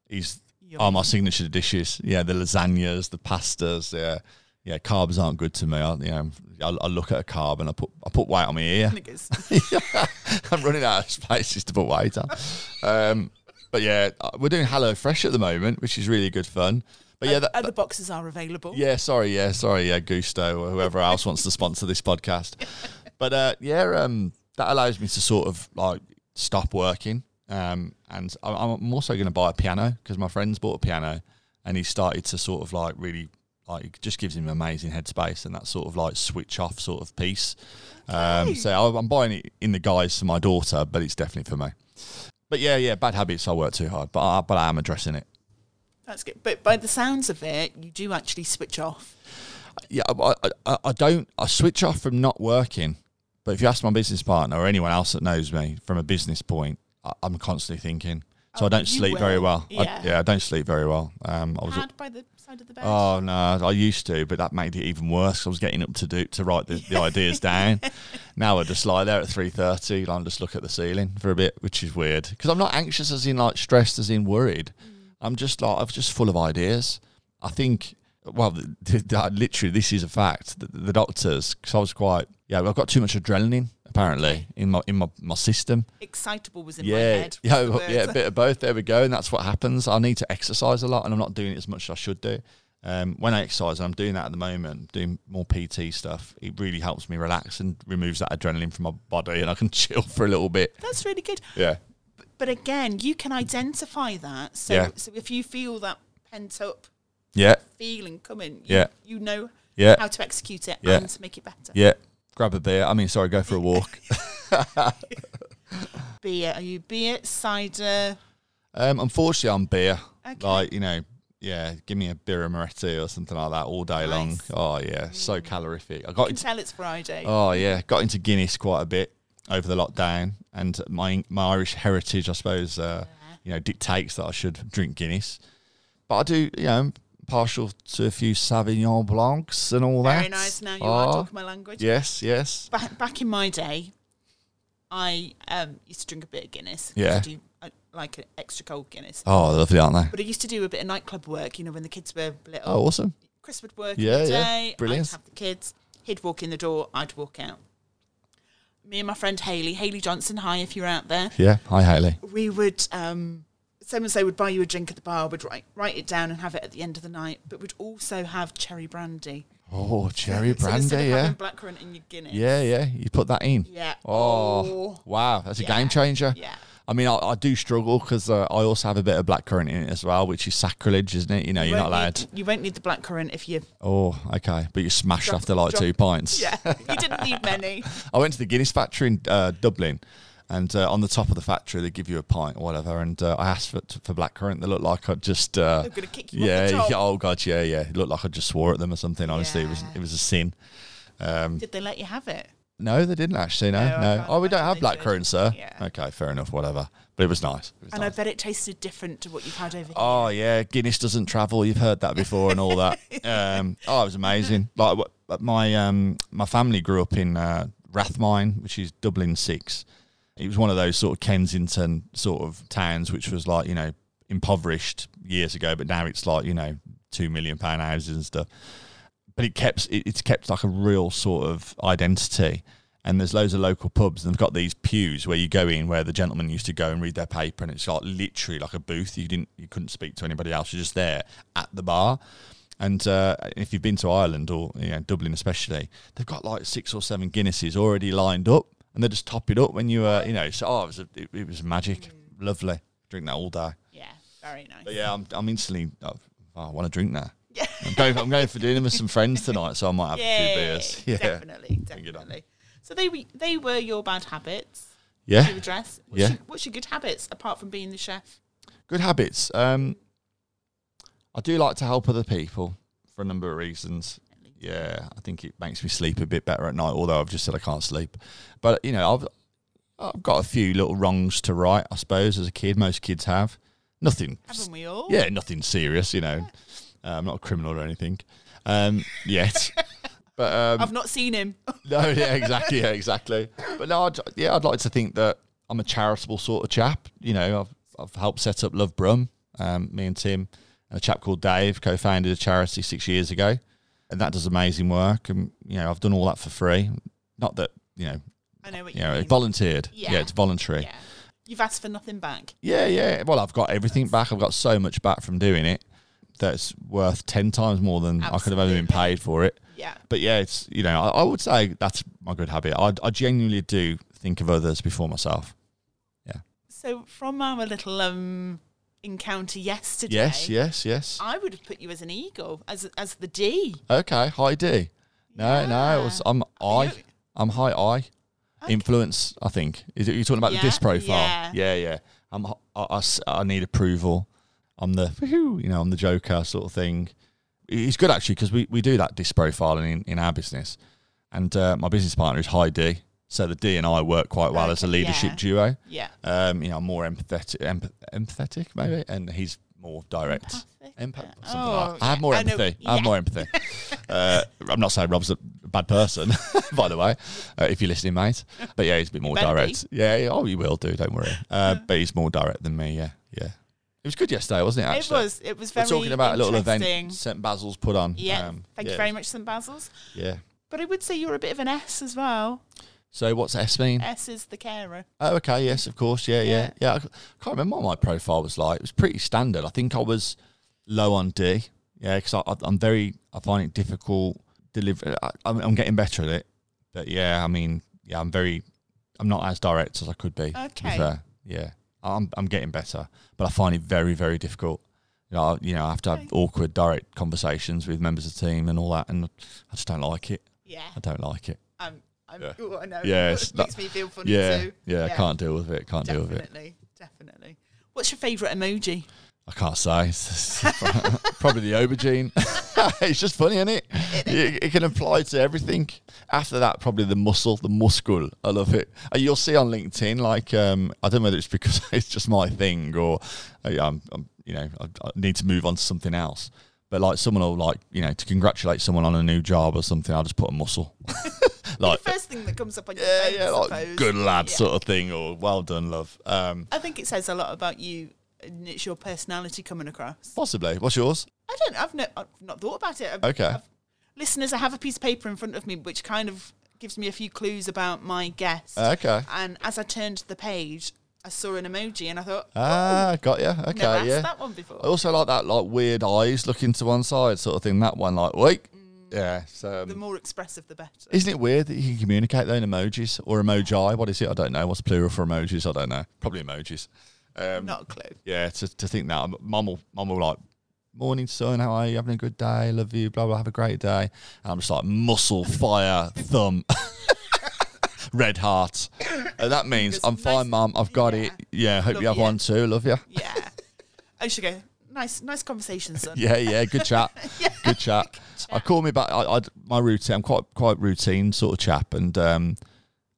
is You're are my signature dishes. Yeah, the lasagnas, the pastas. Yeah, yeah. Carbs aren't good to me. I, you know, I, I look at a carb and I put I put weight on my ear. I'm running out of spaces to put weight on. Um, but yeah, uh, we're doing Hello Fresh at the moment, which is really good fun. But yeah, that, Other boxes are available. yeah, sorry, yeah, sorry, yeah, Gousto or whoever else wants to sponsor this podcast. But uh, yeah, um, that allows me to sort of like stop working. Um, and I- I'm also going to buy a piano because my friend's bought a piano, and he started to sort of like really like it just gives him amazing headspace and that sort of like switch off sort of piece. Um, so I- I'm buying it in the guise for my daughter, but it's definitely for me. But yeah, yeah, bad habits. I work too hard, but I, but I am addressing it. That's good. But by the sounds of it, you do actually switch off. yeah, I, I, I don't. I switch off from not working. But if you ask my business partner or anyone else that knows me from a business point, I, I'm constantly thinking. So Oh, I don't sleep very will. well. I, Yeah. yeah, I don't sleep very well. Um, I was. Pad by the side of the bed. Oh no, I used to, but that made it even worse. I was getting up to do to write the, the ideas down. Now I just lie there at three thirty and just look at the ceiling for a bit, which is weird because I'm not anxious as in like stressed as in worried. Mm. I'm just like I'm just full of ideas. I think. Well, th th th- literally, this is a fact. The, the doctors, because I was quite, yeah, I've got too much adrenaline apparently in my in my, my system. Excitable was in my Yeah, head. yeah, was the well, yeah, a bit of both. There we go, and that's what happens. I need to exercise a lot, and I'm not doing it as much as I should do. Um, when I exercise, and I'm doing that at the moment, doing more PT stuff. It really helps me relax and removes that adrenaline from my body, and I can chill for a little bit. That's really good. Yeah, But again, you can identify that. So, Yeah. so if you feel that pent up yeah, feeling coming, you, Yeah. you know yeah, how to execute it Yeah. and to make it better. yeah. Grab a beer. I mean, sorry, go for a walk. Beer, are you beer, cider? um, unfortunately, I'm beer. Okay. Like you know, yeah, give me a beer Moretti or something like that all day long. Oh yeah, so calorific. I You got can into tell it's Friday. Oh yeah, got into Guinness quite a bit over the lockdown, and my my Irish heritage, I suppose, uh, you know, dictates that I should drink Guinness. But I do, you know, partial to a few Sauvignon Blancs and all that. Very nice. Now you are Oh, talking my language. Yes, yes. Back, back in my day, I um, used to drink a bit of Guinness. Yeah. Do I like an extra cold Guinness. Oh, lovely, aren't they? But I used to do a bit of nightclub work, you know, when the kids were little. Oh, awesome. Chris would work Yeah, in the yeah. day. Brilliant. I'd have the kids. He'd walk in the door. I'd walk out. Me and my friend Haley, Haley Johnson, hi if you're out there. Yeah. Hi, Haley. We would, um, so and so would buy you a drink at the bar, would write, write it down and have it at the end of the night, but would also have cherry brandy. Oh, cherry So brandy. of Yeah. blackcurrant in your Guinness. Yeah, yeah. You put that in. Yeah. Oh, wow, that's a Yeah. game changer. Yeah. I mean, I, I do struggle because uh, I also have a bit of blackcurrant in it as well, which is sacrilege, isn't it? You know, you are not allowed. Need, you won't need the blackcurrant if you. Oh, okay. But you smashed Drop- after like drop- two pints. Yeah, you didn't need many. I went to the Guinness factory in uh, Dublin, and uh, on the top of the factory they give you a pint or whatever. And uh, I asked for for blackcurrant. They looked like I'd just. Uh, They're gonna kick you off yeah. yeah, Oh god. Yeah. Yeah. It looked like I just swore at them or something. Honestly, it was it was a sin. Um, Did they let you have it? no, they didn't actually. No, No, no. Oh, we don't have should. blackcurrant, sir. Yeah. Okay, fair enough. Whatever. But it was nice. It was And I bet it tasted different to what you've had over here. Oh yeah, Guinness doesn't travel. You've heard that before and all that. Um, oh, it was amazing. Like my um, my family grew up in uh, Rathmines, which is Dublin Six. It was one of those sort of Kensington sort of towns, which was like you know impoverished years ago, but now it's like you know two million pound houses and stuff. But it kept it, it's kept like a real sort of identity. And there's loads of local pubs, and they've got these pews where you go in, where the gentlemen used to go and read their paper, and it's like literally like a booth. You didn't, you couldn't speak to anybody else. You're just there at the bar. And uh, if you've been to Ireland or you know, Dublin especially, they've got like six or seven Guinnesses already lined up, and they just top it up when you, uh, you know. So oh, it was a, it, it was magic, lovely. Drink that all day. Yeah, very nice. But yeah, I'm, I'm instantly. Oh, I want to drink that. Yeah. I'm going. I'm going for dinner with some friends tonight, so I might have a few beers. Yeah, definitely, Bring it on. definitely. So they were, they were your bad habits yeah. to address. What's, Yeah. your, what's your good habits apart from being the chef? Good habits. Um, I do like to help other people for a number of reasons. Yeah, I think it makes me sleep a bit better at night. Although I've just said I can't sleep, but you know, I've I've got a few little wrongs to right. I suppose as a kid, most kids have nothing. Haven't we all? Yeah, nothing serious. You know, uh, I'm not a criminal or anything um, yet. But um, I've not seen him. no, yeah, exactly, yeah, exactly. But no, I'd, yeah, I'd like to think that I'm a charitable sort of chap. You know, I've I've helped set up Love Brum. Um, me and Tim, and a chap called Dave, co-founded a charity six years ago, and that does amazing work. And you know, I've done all that for free. Not that you know, I know what you you know, mean. volunteered. Yeah. Yeah. it's voluntary. yeah. You've asked for nothing back. Yeah, yeah. Well, I've got everything back. I've got so much back from doing it that's worth ten times more than I could have ever been paid for it. Yeah. But yeah, it's you know, I, I would say that's my good habit. I, I genuinely do think of others before myself. Yeah. So from our little um encounter yesterday, Yes, yes, yes. I would have put you as an eagle, as as the D. Okay, high D. No, no, it was, I'm I. I'm high I. Influence, I think. Is it you talking about Yeah, the disc profile? yeah. yeah, yeah. I'm. I, I I need approval. I'm the, you know, I'm the Joker sort of thing. It's good actually because we, we do that disc profiling in, in our business, and uh, my business partner is high D, so the D and I work quite well as a leadership yeah. duo. Yeah. Um, you know, I'm more empathetic, empath- empathetic maybe, and he's more direct. Empathic? Empath- Yeah. something Oh, like. I have more I empathy. I have more empathy. uh, I'm not saying Rob's a bad person, by the way, uh, if you're listening, mate. But yeah, he's a bit more direct. Yeah, yeah, oh, he will do. Don't worry. Uh, but he's more direct than me. Yeah, yeah. It was good yesterday, wasn't it? Actually? It was. It was very. We're talking about a little event. St Basil's put on. Yeah. Um, Thank yeah, you very much, St Basil's. Yeah. But I would say you're a bit of an S as well. So what's S mean? S is the carer. Oh, okay. Yes, of course. Yeah, yeah, Yeah. yeah. I can't remember what my profile was like. It was pretty standard. I think I was low on D. Yeah, because I'm very. I find it difficult deliver. I, I'm, I'm getting better at it, but yeah, I mean, yeah, I'm very. I'm not as direct as I could be. Okay. Yeah, I'm. I'm getting better, but I find it very, very difficult. You know, I, you know, I have to have Okay. awkward, direct conversations with members of the team and all that, and I just don't like it. Yeah. I don't like it. I'm, I'm, Yeah. oh, I know. Makes me feel funny Yeah, too. yeah, yeah, I can't deal with it. Can't deal with it. Definitely. Definitely. What's your favourite emoji? I can't say. Probably the aubergine. it's just funny, isn't it? it? It can apply to everything. After that, probably the muscle, the muscle. I love it. You'll see on LinkedIn, like um, I don't know whether it's because it's just my thing or I'm, I'm you know, I, I need to move on to something else. But like someone will like, you know, to congratulate someone on a new job or something, I'll just put a muscle. like the first thing that comes up on your yeah, phone, yeah, like suppose. good lad Yeah. sort of thing, or well done, love. Um, I think it says a lot about you and it's your personality coming across. possibly. What's yours? I don't. I've, no, I've not thought about it. I've, Okay. I've, listeners, I have a piece of paper in front of me which kind of gives me a few clues about my guest. Okay. and as I turned the page, I saw an emoji and I thought, Ah, got you. Okay, never asked yeah. that one before. I also like that like weird eyes looking to one side sort of thing. That one, like, wait, Yeah. So, The um, more expressive, the better. isn't it weird that you can communicate though in emojis or emoji? What is it? I don't know. What's plural for emojis? I don't know. Probably emojis. Um, Not a clue. Yeah, to, to think that mum will, mum will like, morning son, how are you? Having a good day? Love you. Blah blah. Have a great day. And I'm just like muscle, fire, thumb, red heart, and that means I'm nice- fine, mum. I've got it. Yeah, hope Love you have you. one too. Love you. Yeah. I should go. Nice, nice conversation, son. Yeah, yeah, good chat. Good chat. I call me back. I, I my routine. I'm quite quite routine sort of chap, and um,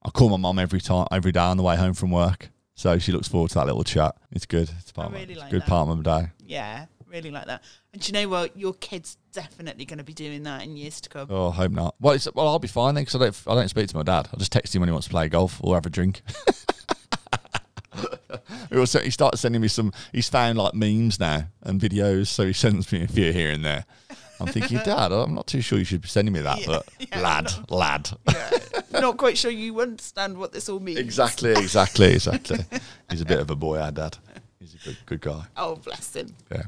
I call my mum every time, every day on the way home from work. So she looks forward to that little chat. It's good. It's part I of my- really it's a like good that. part of my day. Yeah, really like that. And do you know what? Your kid's definitely going to be doing that in years to come. Oh, I hope not. Well, it's, well, I'll be fine then because I don't I don't speak to my dad. I'll just text him when he wants to play golf or have a drink. he he started sending me some. He's found like memes now and videos, so he sends me a few here and there. I'm thinking, Dad, I'm not too sure you should be sending me that, Yeah, but yeah, lad, lad. Yeah. Not quite sure you understand what this all means. Exactly, exactly, exactly. He's a bit of a boy, our dad. He's a good, good guy. Oh, bless him. Yeah.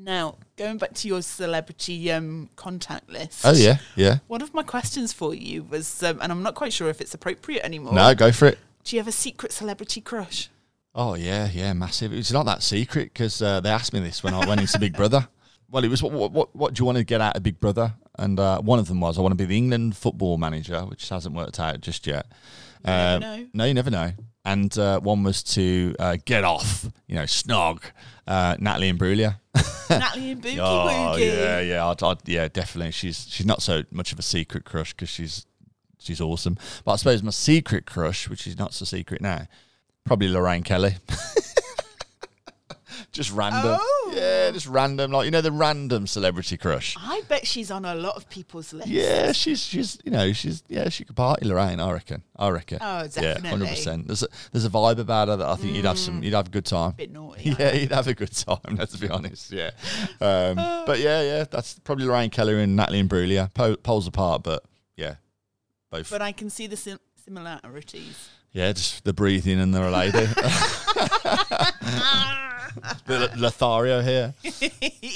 Now, going back to your celebrity um, contact list. Oh yeah, yeah. One of my questions for you was, um, and I'm not quite sure if it's appropriate anymore. No, go for it. Do you have a secret celebrity crush? Oh yeah, yeah, massive. It's not that secret because uh, they asked me this when I went into Big Brother. Well, it was what, what, what, what do you want to get out of Big Brother? And uh, one of them was I want to be the England football manager, which hasn't worked out just yet. You know. No, you never know. And uh, one was to uh, get off, you know, snog uh, Natalie Imbruglia. Natalie and Bookie Oh Woogie. yeah, yeah, I'd, I'd, yeah, definitely. She's she's not so much of a secret crush because she's she's awesome. But I suppose my secret crush, which is not so secret now, probably Lorraine Kelly. just random, Oh. yeah, just random. Like you know, the random celebrity crush. I bet she's on a lot of people's lists. Yeah, she's she's you know she's yeah she could party Lorraine. I reckon. I reckon. Oh, definitely. Yeah, hundred percent. There's a, there's a vibe about her that I think you'd have some you'd have a good time. Bit naughty. Yeah, you'd have a good time. Let's be honest. Yeah, um, but yeah, yeah, that's probably Lorraine Kelly and Natalie Imbruglia. Po- poles apart, but yeah, both. But I can see the sim- similarities. yeah, just the breathing and the lady. the Lothario here.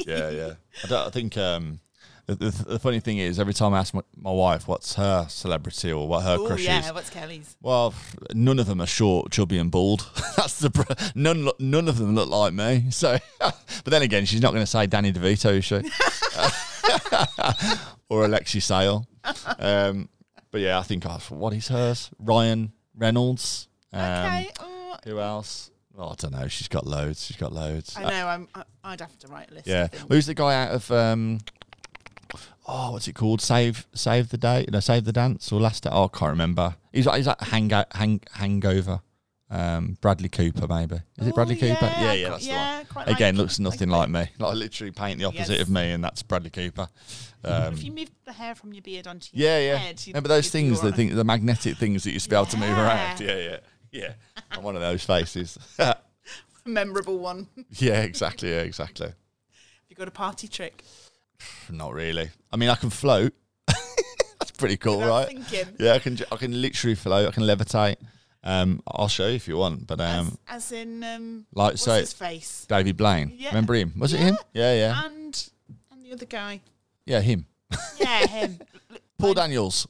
Yeah, yeah. I, don't, I think um, the, the, the funny thing is, every time I ask my, my wife what's her celebrity or what her Oh, crush yeah. is, What's Kelly's? well, none of them are short, chubby, and bald. That's the pr- none. None of them look like me. So, but then again, she's not going to say Danny DeVito, is she? or Alexei Sayle. Um, but yeah, I think oh, what is hers? Ryan Reynolds. Um, okay. Oh, Who else? Oh, I don't know. She's got loads. She's got loads. I know. I'm, I, I'd have to write a list. Yeah. Think. Who's the guy out of um Oh, what's it called? Save Save the Day? No, Save the Dance or Last Day? Oh, I can't remember. He's like he's like hang, hang hangover. Um Bradley Cooper maybe. Is it Oh, Bradley Cooper? yeah, Yeah, yeah, that's yeah, the quite one. Again, like- looks nothing like like me. Like I literally paint the opposite Yes. of me and that's Bradley Cooper. Um, if you move the hair from your beard onto your yeah, yeah. head, you'd- but those things, the thing, the magnetic things that you used to be able to move around. Yeah. Yeah, yeah, yeah. I'm one of those faces. memorable one. yeah, exactly. Yeah, exactly. Have you got a party trick? Not really. I mean, I can float. That's pretty cool, right? thinking. Yeah, I can. I can literally float. I can levitate. Um, I'll show you if you want. But um, as, as in, um, like what's so, his face? David Blaine. Yeah. Remember him? Was it him? Yeah, yeah, And and the other guy. yeah. Him. Yeah, him. Paul Daniels.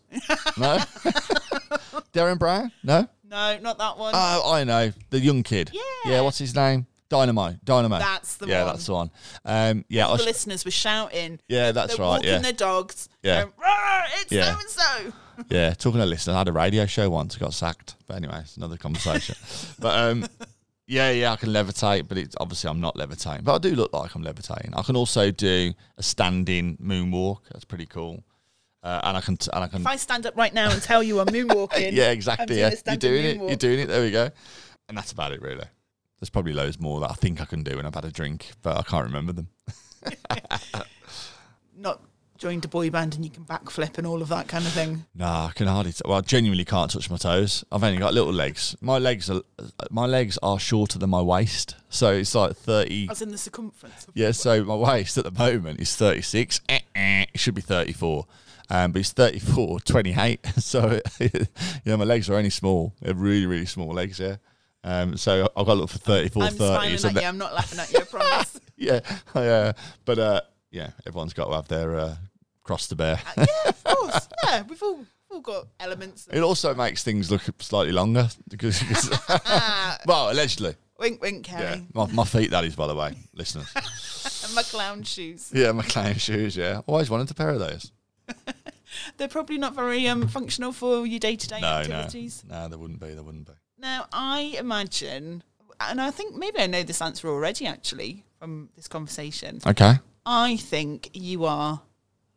no. Derren Brown. No. No, not that one. Oh, I know the young kid. Yeah. Yeah. What's his name? Dynamo. Dynamo. That's the yeah, one. that's the one. Um, yeah. All the sh- listeners were shouting. yeah, that's right. walking Yeah. their dogs. Yeah. going, it's Yeah. so and so. Yeah, talking to listeners, I had a radio show once, I got sacked. But anyway, it's another conversation. but um, yeah, yeah, I can levitate, but it's obviously I'm not levitating. But I do look like I'm levitating. I can also do a standing moonwalk. That's pretty cool. Uh, and I can, t- and I can. If I stand up right now and tell you I'm moonwalking, yeah, exactly. Yeah, you're doing it. moonwalk. You're doing it. There we go. And that's about it, really. There's probably loads more that I think I can do when I've had a drink, but I can't remember them. Not joined a boy band and you can backflip and all of that kind of thing. Nah, I can hardly. T- well, I genuinely can't touch my toes. I've only got little legs. My legs are my legs are shorter than my waist, so it's like thirty. As in the circumference. Yeah, so my waist at the moment is thirty six. It should be thirty four. Um, but it's 34, 28. So, you know, my legs are only small. They're really, really small legs, yeah. Um, so I've got to look for 34, I'm 30. smiling so at that- you. I'm not laughing at you. I promise. yeah, yeah. But uh, yeah, everyone's got to have their uh, cross to bear. yeah, of course. Yeah, we've all, all got elements. It also makes things look slightly longer because, well, allegedly. wink, wink, Yeah, my, my feet. That is, by the way, listeners. And my clown shoes. Yeah, my clown shoes. Yeah, always wanted a pair of those. They're probably not very um, functional for your day to day No, activities. no, no, there wouldn't be. There wouldn't be. Now, I imagine, and I think maybe I know this answer already actually from this conversation. Okay. I think you are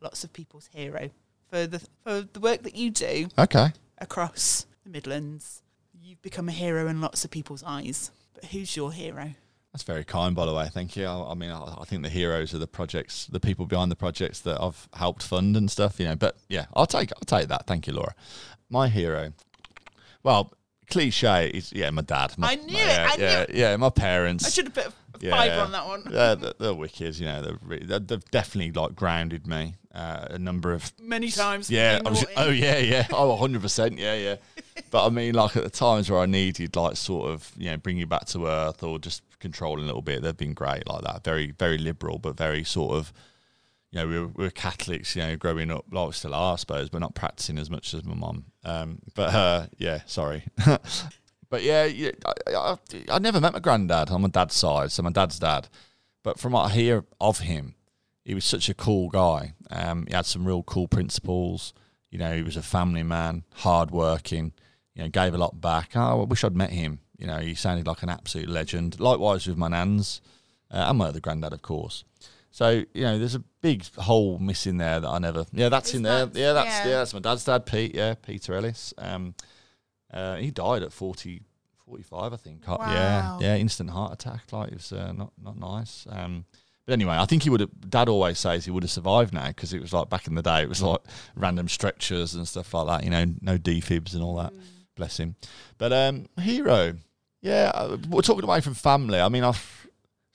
lots of people's hero for the for the work that you do Okay. across the Midlands. You've become a hero in lots of people's eyes. But who's your hero? That's very kind, by the way. Thank you. I, I mean, I, I think the heroes are the projects, the people behind the projects that I've helped fund and stuff. You know, but yeah, I'll take, I'll take that. Thank you, Laura. My hero. Well, cliche is yeah, my dad. My, I knew my- it, Yeah, I knew yeah, it. yeah. My parents. I should have put Yeah. five on that one. Yeah, they're, they're wicked. You know, They're, they're, they've definitely like grounded me uh, a number of Many times. yeah, I was, oh yeah, yeah, oh, hundred percent, yeah, yeah. But I mean, like at the times where I needed, like, sort of, you know, bring you back to earth or just controlling a little bit, they've been great like that. Very, very liberal, but very sort of, you know, we were, we were Catholics, you know, growing up. Like we still are, I suppose, but not practicing as much as my mum. Um, but uh, yeah, sorry. but yeah, yeah I, I, I never met my granddad on my dad's side, so my dad's dad. But from what I hear of him, he was such a cool guy. Um, he had some real cool principles. You know, he was a family man, hardworking. You know, gave a lot back. Oh, I wish I'd met him. You know, he sounded like an absolute legend. Likewise with my nans uh, and my other granddad, of course. So you know, there's a big hole missing there that I never. Yeah, that's in there. Yeah, that's yeah. yeah. that's my dad's dad, Pete. Yeah, Peter Ellis. Um, uh, he died at 40, 45, I think. Yeah, Wow. yeah, instant heart attack. Like it was uh, not not nice. Um, but anyway, I think he would have. Dad always says he would have survived now because it was like back in the day. It was like random stretchers and stuff like that. You know, no defibs and all that. Bless him. But um, hero, yeah, uh, we're talking away from family. I mean, I've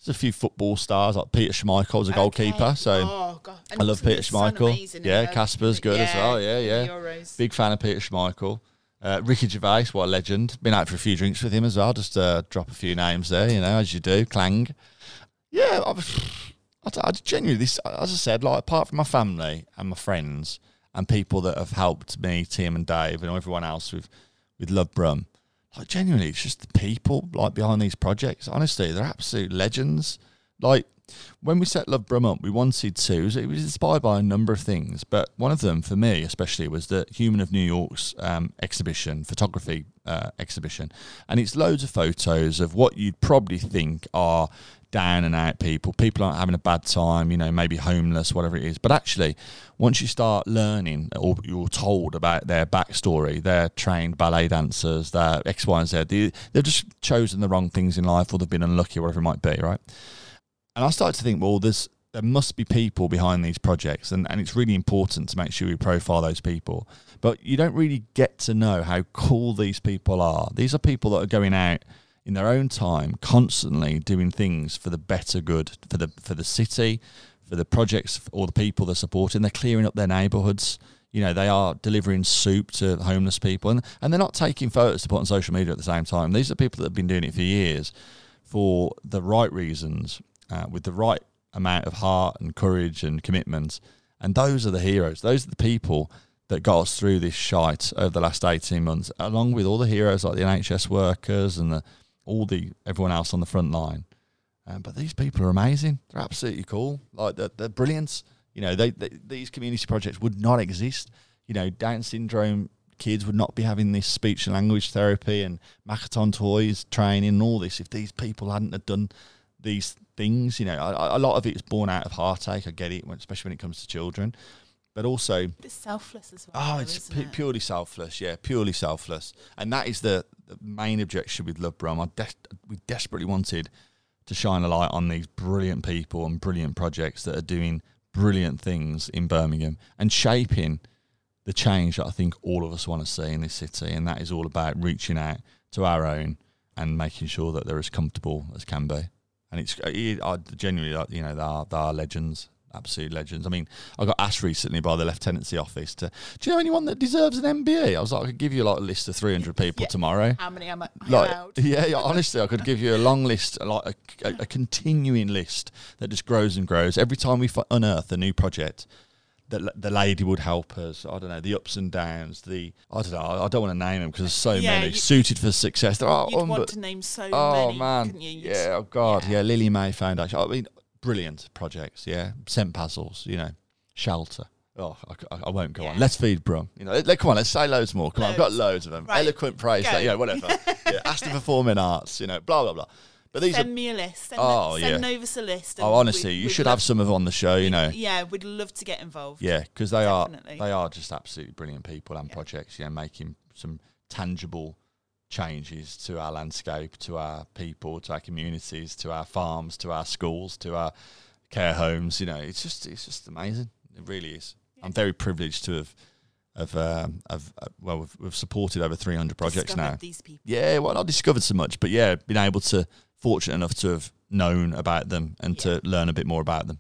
there's a few football stars like Peter Schmeichel was a goalkeeper, so oh, God. I love Peter Schmeichel. amazing Yeah, Kasper's good as well. Yeah, yeah. Big fan of Peter Schmeichel. Uh, Ricky Gervais, what a legend. Been out for a few drinks with him as well. Just uh, drop a few names there, you know, as you do. Clang. Yeah, I, I, I genuinely, this, as I said, like apart from my family and my friends and people that have helped me, Tim and Dave, and everyone else with with Love Brum, like genuinely, it's just the people like behind these projects. Honestly, they're absolute legends. Like when we set Love Brum up, we wanted to. It was, inspired by a number of things, but one of them, for me especially, was the Human of New York's um, exhibition, photography uh, exhibition, and it's loads of photos of what you'd probably think are down and out people. People aren't having a bad time, you know, maybe homeless, whatever it is. But actually, once you start learning or you're told about their backstory, they're trained ballet dancers, they're X, Y, and Z. They, they've just chosen the wrong things in life, or they've been unlucky, whatever it might be, right? And I started to think, well, there's there must be people behind these projects, and, and it's really important to make sure we profile those people. But you don't really get to know how cool these people are. These are people that are going out in their own time, constantly doing things for the better good, for the for the city, for the projects or the people they're supporting. They're clearing up their neighbourhoods. You know, they are delivering soup to homeless people, and, and they're not taking photos to put on social media at the same time. These are people that have been doing it for years for the right reasons, uh, with the right amount of heart and courage and commitment. And those are the heroes. Those are the people that got us through this shite over the last 18 months, along with all the heroes like the NHS workers and the, all the everyone else on the front line. Um, but these people are amazing. They're absolutely cool. Like they're, they're brilliant. You know, they, they these community projects would not exist. You know, Down syndrome kids would not be having this speech and language therapy and Makaton toys training and all this if these people hadn't have done these things. You know, a, a lot of it is born out of heartache. I get it, when- especially when it comes to children. But also, It's selfless as well. Oh, though, it's pu- it? purely selfless. Yeah, purely selfless. And that is the, the main objection with Love Brum. I des- we desperately wanted to shine a light on these brilliant people and brilliant projects that are doing brilliant things in Birmingham and shaping the change that I think all of us want to see in this city. And that is all about reaching out to our own and making sure that they're as comfortable as can be. And it's uh, it, I genuinely, like, you know, they are, they are legends, absolute legends. I mean, I got asked recently by the lieutenancy office to, do you know anyone that deserves an MBE? I was like, I could give you like a list of 300 people Yeah. tomorner. How many am I Like, allowed? yeah, yeah, honestly, I could give you a long list, like a, a, a continuing list that just grows and grows. Every time we unearth a new project, the, the lady would help us. I don't know the ups and downs. The I don't know. I don't want to name them because there's so Yeah, many suited for success. There are You'd unbe- want to name so oh many, man, you? Yeah. Oh god, yeah. yeah. Lily May Foundation. I mean, brilliant projects. Yeah, Scent puzzles. You know, shelter. Oh, I, I- won't go on. Let's feed Brum. You know, let, come on. Let's say loads more. Come on, I've got Loads. loads of them. Right, Eloquent praise. That, you know, whatever. yeah, Aston Performing Arts. You know, blah blah blah. But these Send are. me a list. Send, Oh, send yeah. Novus a list. Oh, honestly, you should have some of them on the show. You know. Yeah, we'd love to get involved. Yeah, because they are they are just absolutely brilliant people and Yeah. projects. You know, making some tangible changes to our landscape, to our people, to our communities, to our farms, to our schools, to our care homes. You know, it's just it's just amazing. It really is. I'm very privileged to have have um, have uh, well we've, we've supported over 300 projects Discovered now. These people. Yeah, well, not discovered so much, but yeah, been able to fortunate enough to have known about them and Yeah. to learn a bit more about them.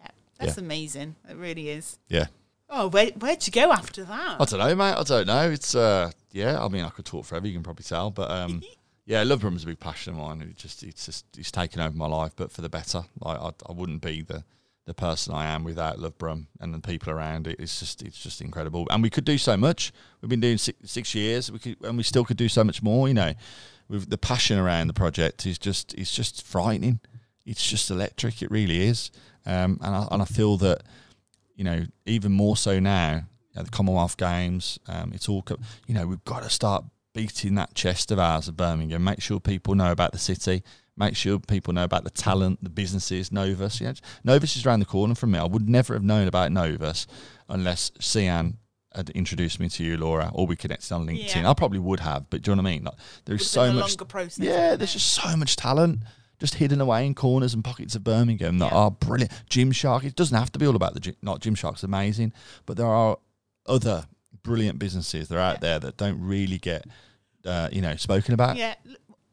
Yeah, that's amazing. It really is. Yeah. Oh, where where'd you go after that? I don't know, mate. I don't know. It's uh, yeah. I mean, I could talk forever. You can probably tell, but um, yeah, Love Brum's a big passion of mine. It just, it's just, it's taken over my life, but for the better. Like, I, I wouldn't be the the person I am without Love Brum and the people around it. It's just, it's just incredible. And we could do so much. We've been doing six, six years. We could, and we still could do so much more. You know, with the passion around the project is just, it's just frightening. It's just electric. It really is. Um, and I, and I feel that you know, even more so now at the Commonwealth Games. Um, it's all, you know, we've got to start beating that chest of ours of Birmingham. Make sure people know about the city. Make sure people know about the talent, the businesses, Novus. Know, Novus is around the corner from me. I would never have known about Novus unless Cian had introduced me to you, Laura, or we connected on LinkedIn. Yeah. I probably would have, but do you know what I mean? Like, there's so much. longer process. Yeah, there's just so much talent just hidden away in corners and pockets of Birmingham that Yeah. are brilliant. Gymshark, it doesn't have to be all about the gym, not Gymshark's amazing, but there are other brilliant businesses that are out Yeah. there that don't really get, uh, you know, spoken about. Yeah,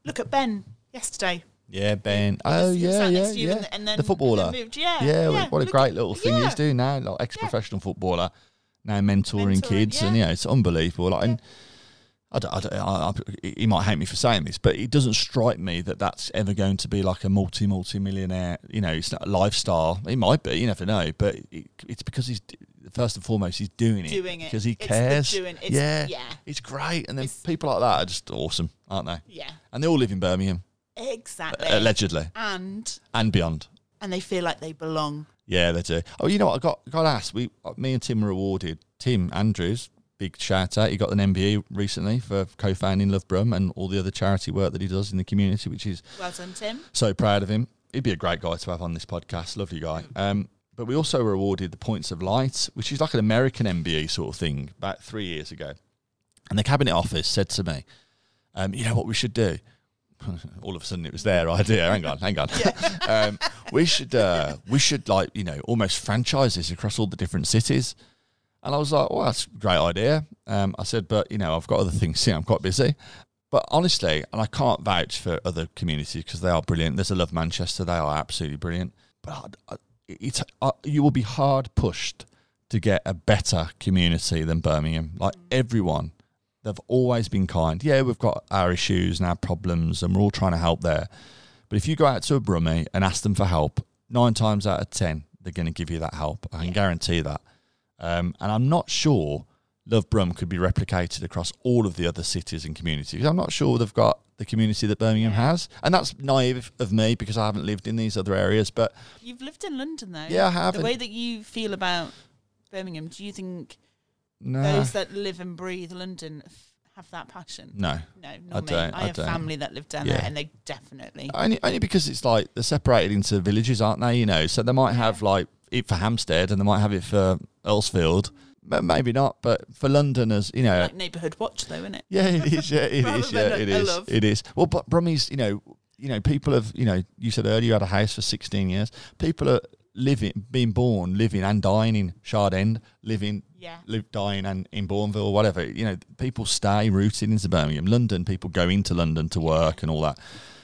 look at Ben yesterday. Yeah, Ben. Oh was- he was yeah, yeah, next to you yeah. and, and then the footballer. moved. Yeah, yeah, yeah. what a look great at- little thing he's doing now, like ex-professional footballer, now mentoring, Mentoring, kids, and yeah. yeah, it's unbelievable. Like, and I don't, I don't, I, I, he might hate me for saying this, but it doesn't strike me that that's ever going to be like a multi multi millionaire. You know, it's not a lifestyle. It might be, you never know, but it, it's because he's first and foremost he's doing it Doing it. because he cares. doing- yeah, yeah. it's great, and then It's- people like that are just awesome, aren't they? Yeah, And they all live in Birmingham, exactly. allegedly, and and beyond. and they feel like they belong. Yeah, they do. Oh, you know what? I got got asked. We, uh, me and Tim were awarded. Tim Andrews, big shout out. He got an MBE recently for co-founding Love Brum and all the other charity work that he does in the community, which is Well done, Tim. so proud of him. He'd be a great guy to have on this podcast. Lovely guy. Um, but we also were awarded the Points of Light, which is like an American MBE sort of thing, about three years ago. And the cabinet office said to me, um, "You know what we should do." All of a sudden, it was their idea. Hang on, hang on. um, we should, uh, we should like you know almost franchises across all the different cities. And I was like, "Oh, that's a great idea." Um, I said, "But you know, I've got other things. See, I'm quite busy." But honestly, and I can't vouch for other communities because they are brilliant. There's a Love Manchester; they are absolutely brilliant. But I, I, it's uh, you will be hard pushed to get a better community than Birmingham. Like everyone, they've always been kind. Yeah, we've got our issues and our problems, and we're all trying to help there. But if you go out to a Brummie and ask them for help, nine times out of ten, they're going to give you that help. I can guarantee that. Um, and I'm not sure Love Brum could be replicated across all of the other cities and communities. I'm not sure they've got the community that Birmingham has. And that's naive of me because I haven't lived in these other areas. But You've lived in London though. Yeah, I have, The way that you feel about Birmingham, do you think no, those that live and breathe London f- have that passion? no. No, I not me. don't, I I have don't. family that live down Yeah. there, and they definitely. Only, only because it's like they're separated into villages, aren't they? You know, so they might have like it for Hampstead and they might have it for Earlsfield. Maybe not, but for Londoners, you know, like neighbourhood watch, though, isn't it? Yeah, it is. Yeah, it is. Yeah, it is. love. It is. Well, but Brummie's, you know, you know, people have, you know, you said earlier you had a house for 16 years. People are living, being born, living and dying in Shard End, living, Yeah. live, dying and in Bournville, whatever. You know, people stay rooted into Birmingham. London, people go into London to work and all that.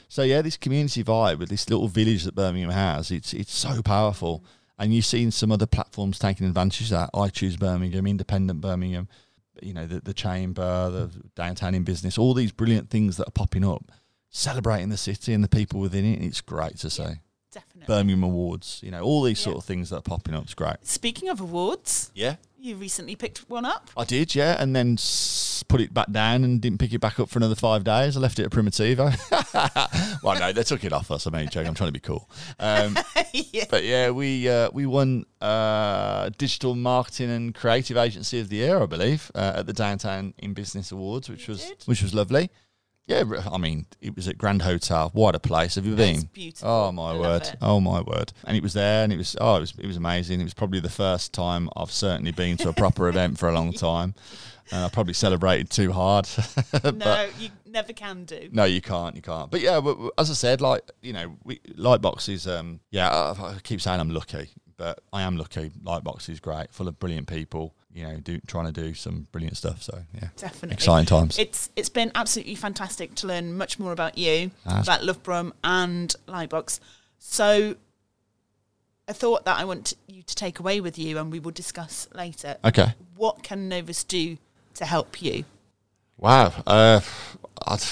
So yeah, this community vibe with this little village that Birmingham has, it's it's so powerful. And you've seen some other platforms taking advantage of that. I choose Birmingham, Independent Birmingham, you know, the, the chamber, the downtown in business, all these brilliant things that are popping up, celebrating the city and the people within it. It's great to see. Definitely. Birmingham Awards. You know, all these sort of things that are popping up. It's great. Speaking of awards, Yeah. you recently picked one up. I did, yeah, and then s- put it back down and didn't pick it back up for another five days. I left it at Primitivo. well, no, they took it off us. I'm only joking. I'm trying to be cool. Um, yeah. but yeah, we uh, we won uh, digital marketing and creative agency of the year, I believe, uh, at the Downtown in Business Awards, which was did? which was lovely. Yeah, I mean, it was at Grand Hotel. What a place! Have you been? Beautiful. Oh my I word! Oh my word! And it was there, and it was oh, it was it was amazing. It was probably the first time I've certainly been to a proper event for a long time, and I probably celebrated too hard. No, you never can do. No, you can't. You can't. But yeah, as I said, like you know, we, Lightbox is. Um, yeah, I, I keep saying I'm lucky, but I am lucky. Lightbox is great, full of brilliant people. You know, do trying to do some brilliant stuff. So yeah, Definitely. exciting times. It's it's been absolutely fantastic to learn much more about you, Ah, about Love Brum and Lightbox. So a thought that I want you to take away with you and we will discuss later. okay. What can Novus do to help you? Wow. Uh, I'd-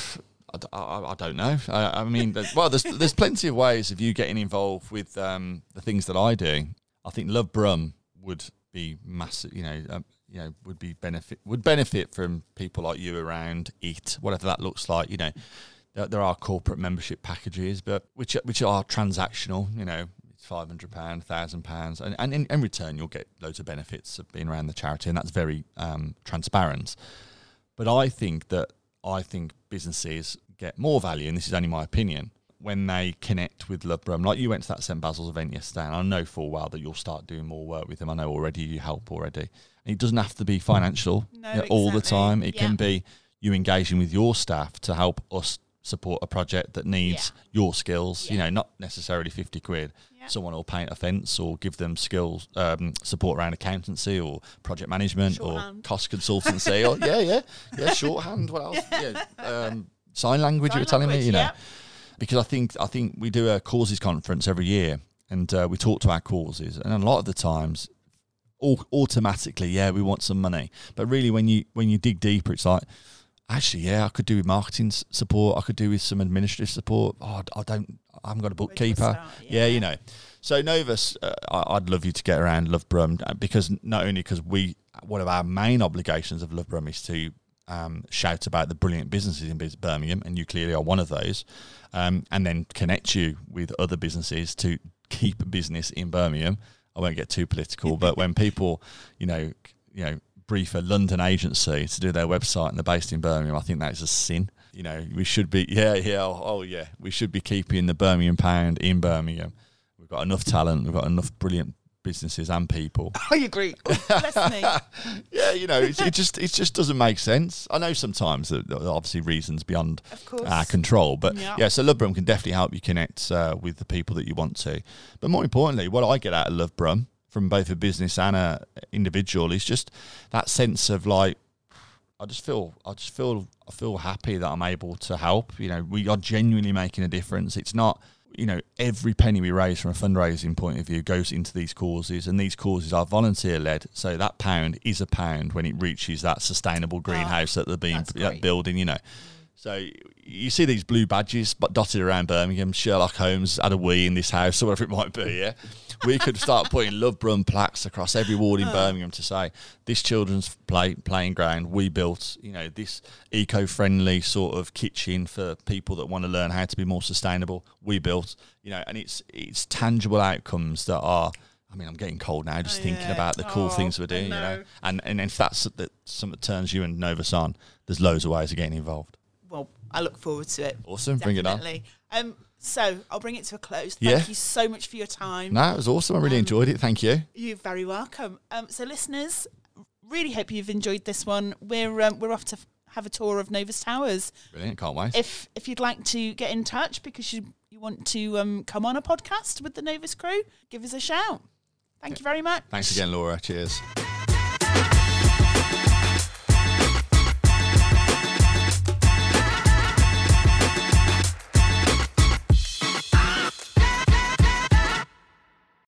I, I don't know. I, I mean, there's, well, there's there's plenty of ways of you getting involved with um, the things that I do. I think Love Brum would be massive. You know, um, you know, would be benefit would benefit from people like you around it, whatever that looks like. You know, there, there are corporate membership packages, but which which are transactional. You know. It's five hundred pound, thousand pounds, and and in, in return you'll get loads of benefits of being around the charity, and that's very um, transparent. But I think that I think businesses get more value, and this is only my opinion, when they connect with Love Brum. Like you went to that St Basil's event yesterday, and I know full well that you'll start doing more work with them. I know already you help already. And it doesn't have to be financial No, you know, all the time. It Yeah. can be you engaging with your staff to help us support a project that needs your skills. You know, not necessarily fifty quid. Yeah. Someone will paint a fence or give them skills um, support around accountancy or project management Shorthand. or cost consultancy or yeah, yeah, yeah, shorthand. What else? Yeah, um, sign language. you were telling language, me, you know, yeah. Because I think I think we do a causes conference every year, and uh, we talk to our causes, and a lot of the times, au- automatically, yeah, we want some money, but really, when you when you dig deeper, it's like. Actually, yeah, I could do with marketing support. I could do with some administrative support. Oh, I don't. I haven't got a Where do I bookkeeper. start? Yeah, Yeah. you know. So Novus, uh, I- I'd love you to get around Love Brum uh, because not only because we, one of our main obligations of Love Brum is to um, shout about the brilliant businesses in Birmingham, and you clearly are one of those, um, and then connect you with other businesses to keep business in Birmingham. I won't get too political, but when people, you know, you know, brief a London agency to do their website and they're based in Birmingham, I think that is a sin. You know, we should be, yeah, yeah, oh, oh yeah, we should be keeping the Birmingham pound in Birmingham. We've got enough talent, we've got enough brilliant businesses and people. I agree. Oh, bless me. yeah, you know, it, it just it just doesn't make sense. I know sometimes that there are obviously reasons beyond our control, but Yeah. yeah, so Love Brum can definitely help you connect uh, with the people that you want to. But more importantly, what I get out of Love Brum from both a business and a individual is just that sense of like I just feel I just feel I feel happy that I'm able to help. You know, we are genuinely making a difference. It's not you know every penny we raise from a fundraising point of view goes into these causes, and these causes are volunteer led. So that pound is a pound when it reaches that sustainable greenhouse ah, that they're being that building. You know. So you see these blue badges but dotted around Birmingham. Sherlock Holmes had a wee in this house, or whatever it might be. Yeah, we could start putting Love Brum plaques across every ward in oh. Birmingham to say this children's play playing ground we built. You know this eco-friendly sort of kitchen for people that want to learn how to be more sustainable. We built. You know, and it's it's tangible outcomes that are. I mean, I'm getting cold now just Oh, thinking yeah. about the cool Oh, things we're doing. You know, know. and and if that's that something that turns you and Novus on, there's loads of ways of getting involved. Well, I look forward to it. Awesome, bring it on. Definitely. Um, so I'll bring it to a close. Thank Yeah. you so much for your time. No, it was awesome. I really enjoyed it. Thank you. You're very welcome. Um, so listeners, really hope you've enjoyed this one. We're um, we're off to have a tour of Novus Towers. Brilliant. Can't wait. If if you'd like to get in touch because you you want to um, come on a podcast with the Novus crew, give us a shout. Thank you very much. Thanks again, Laura. Cheers.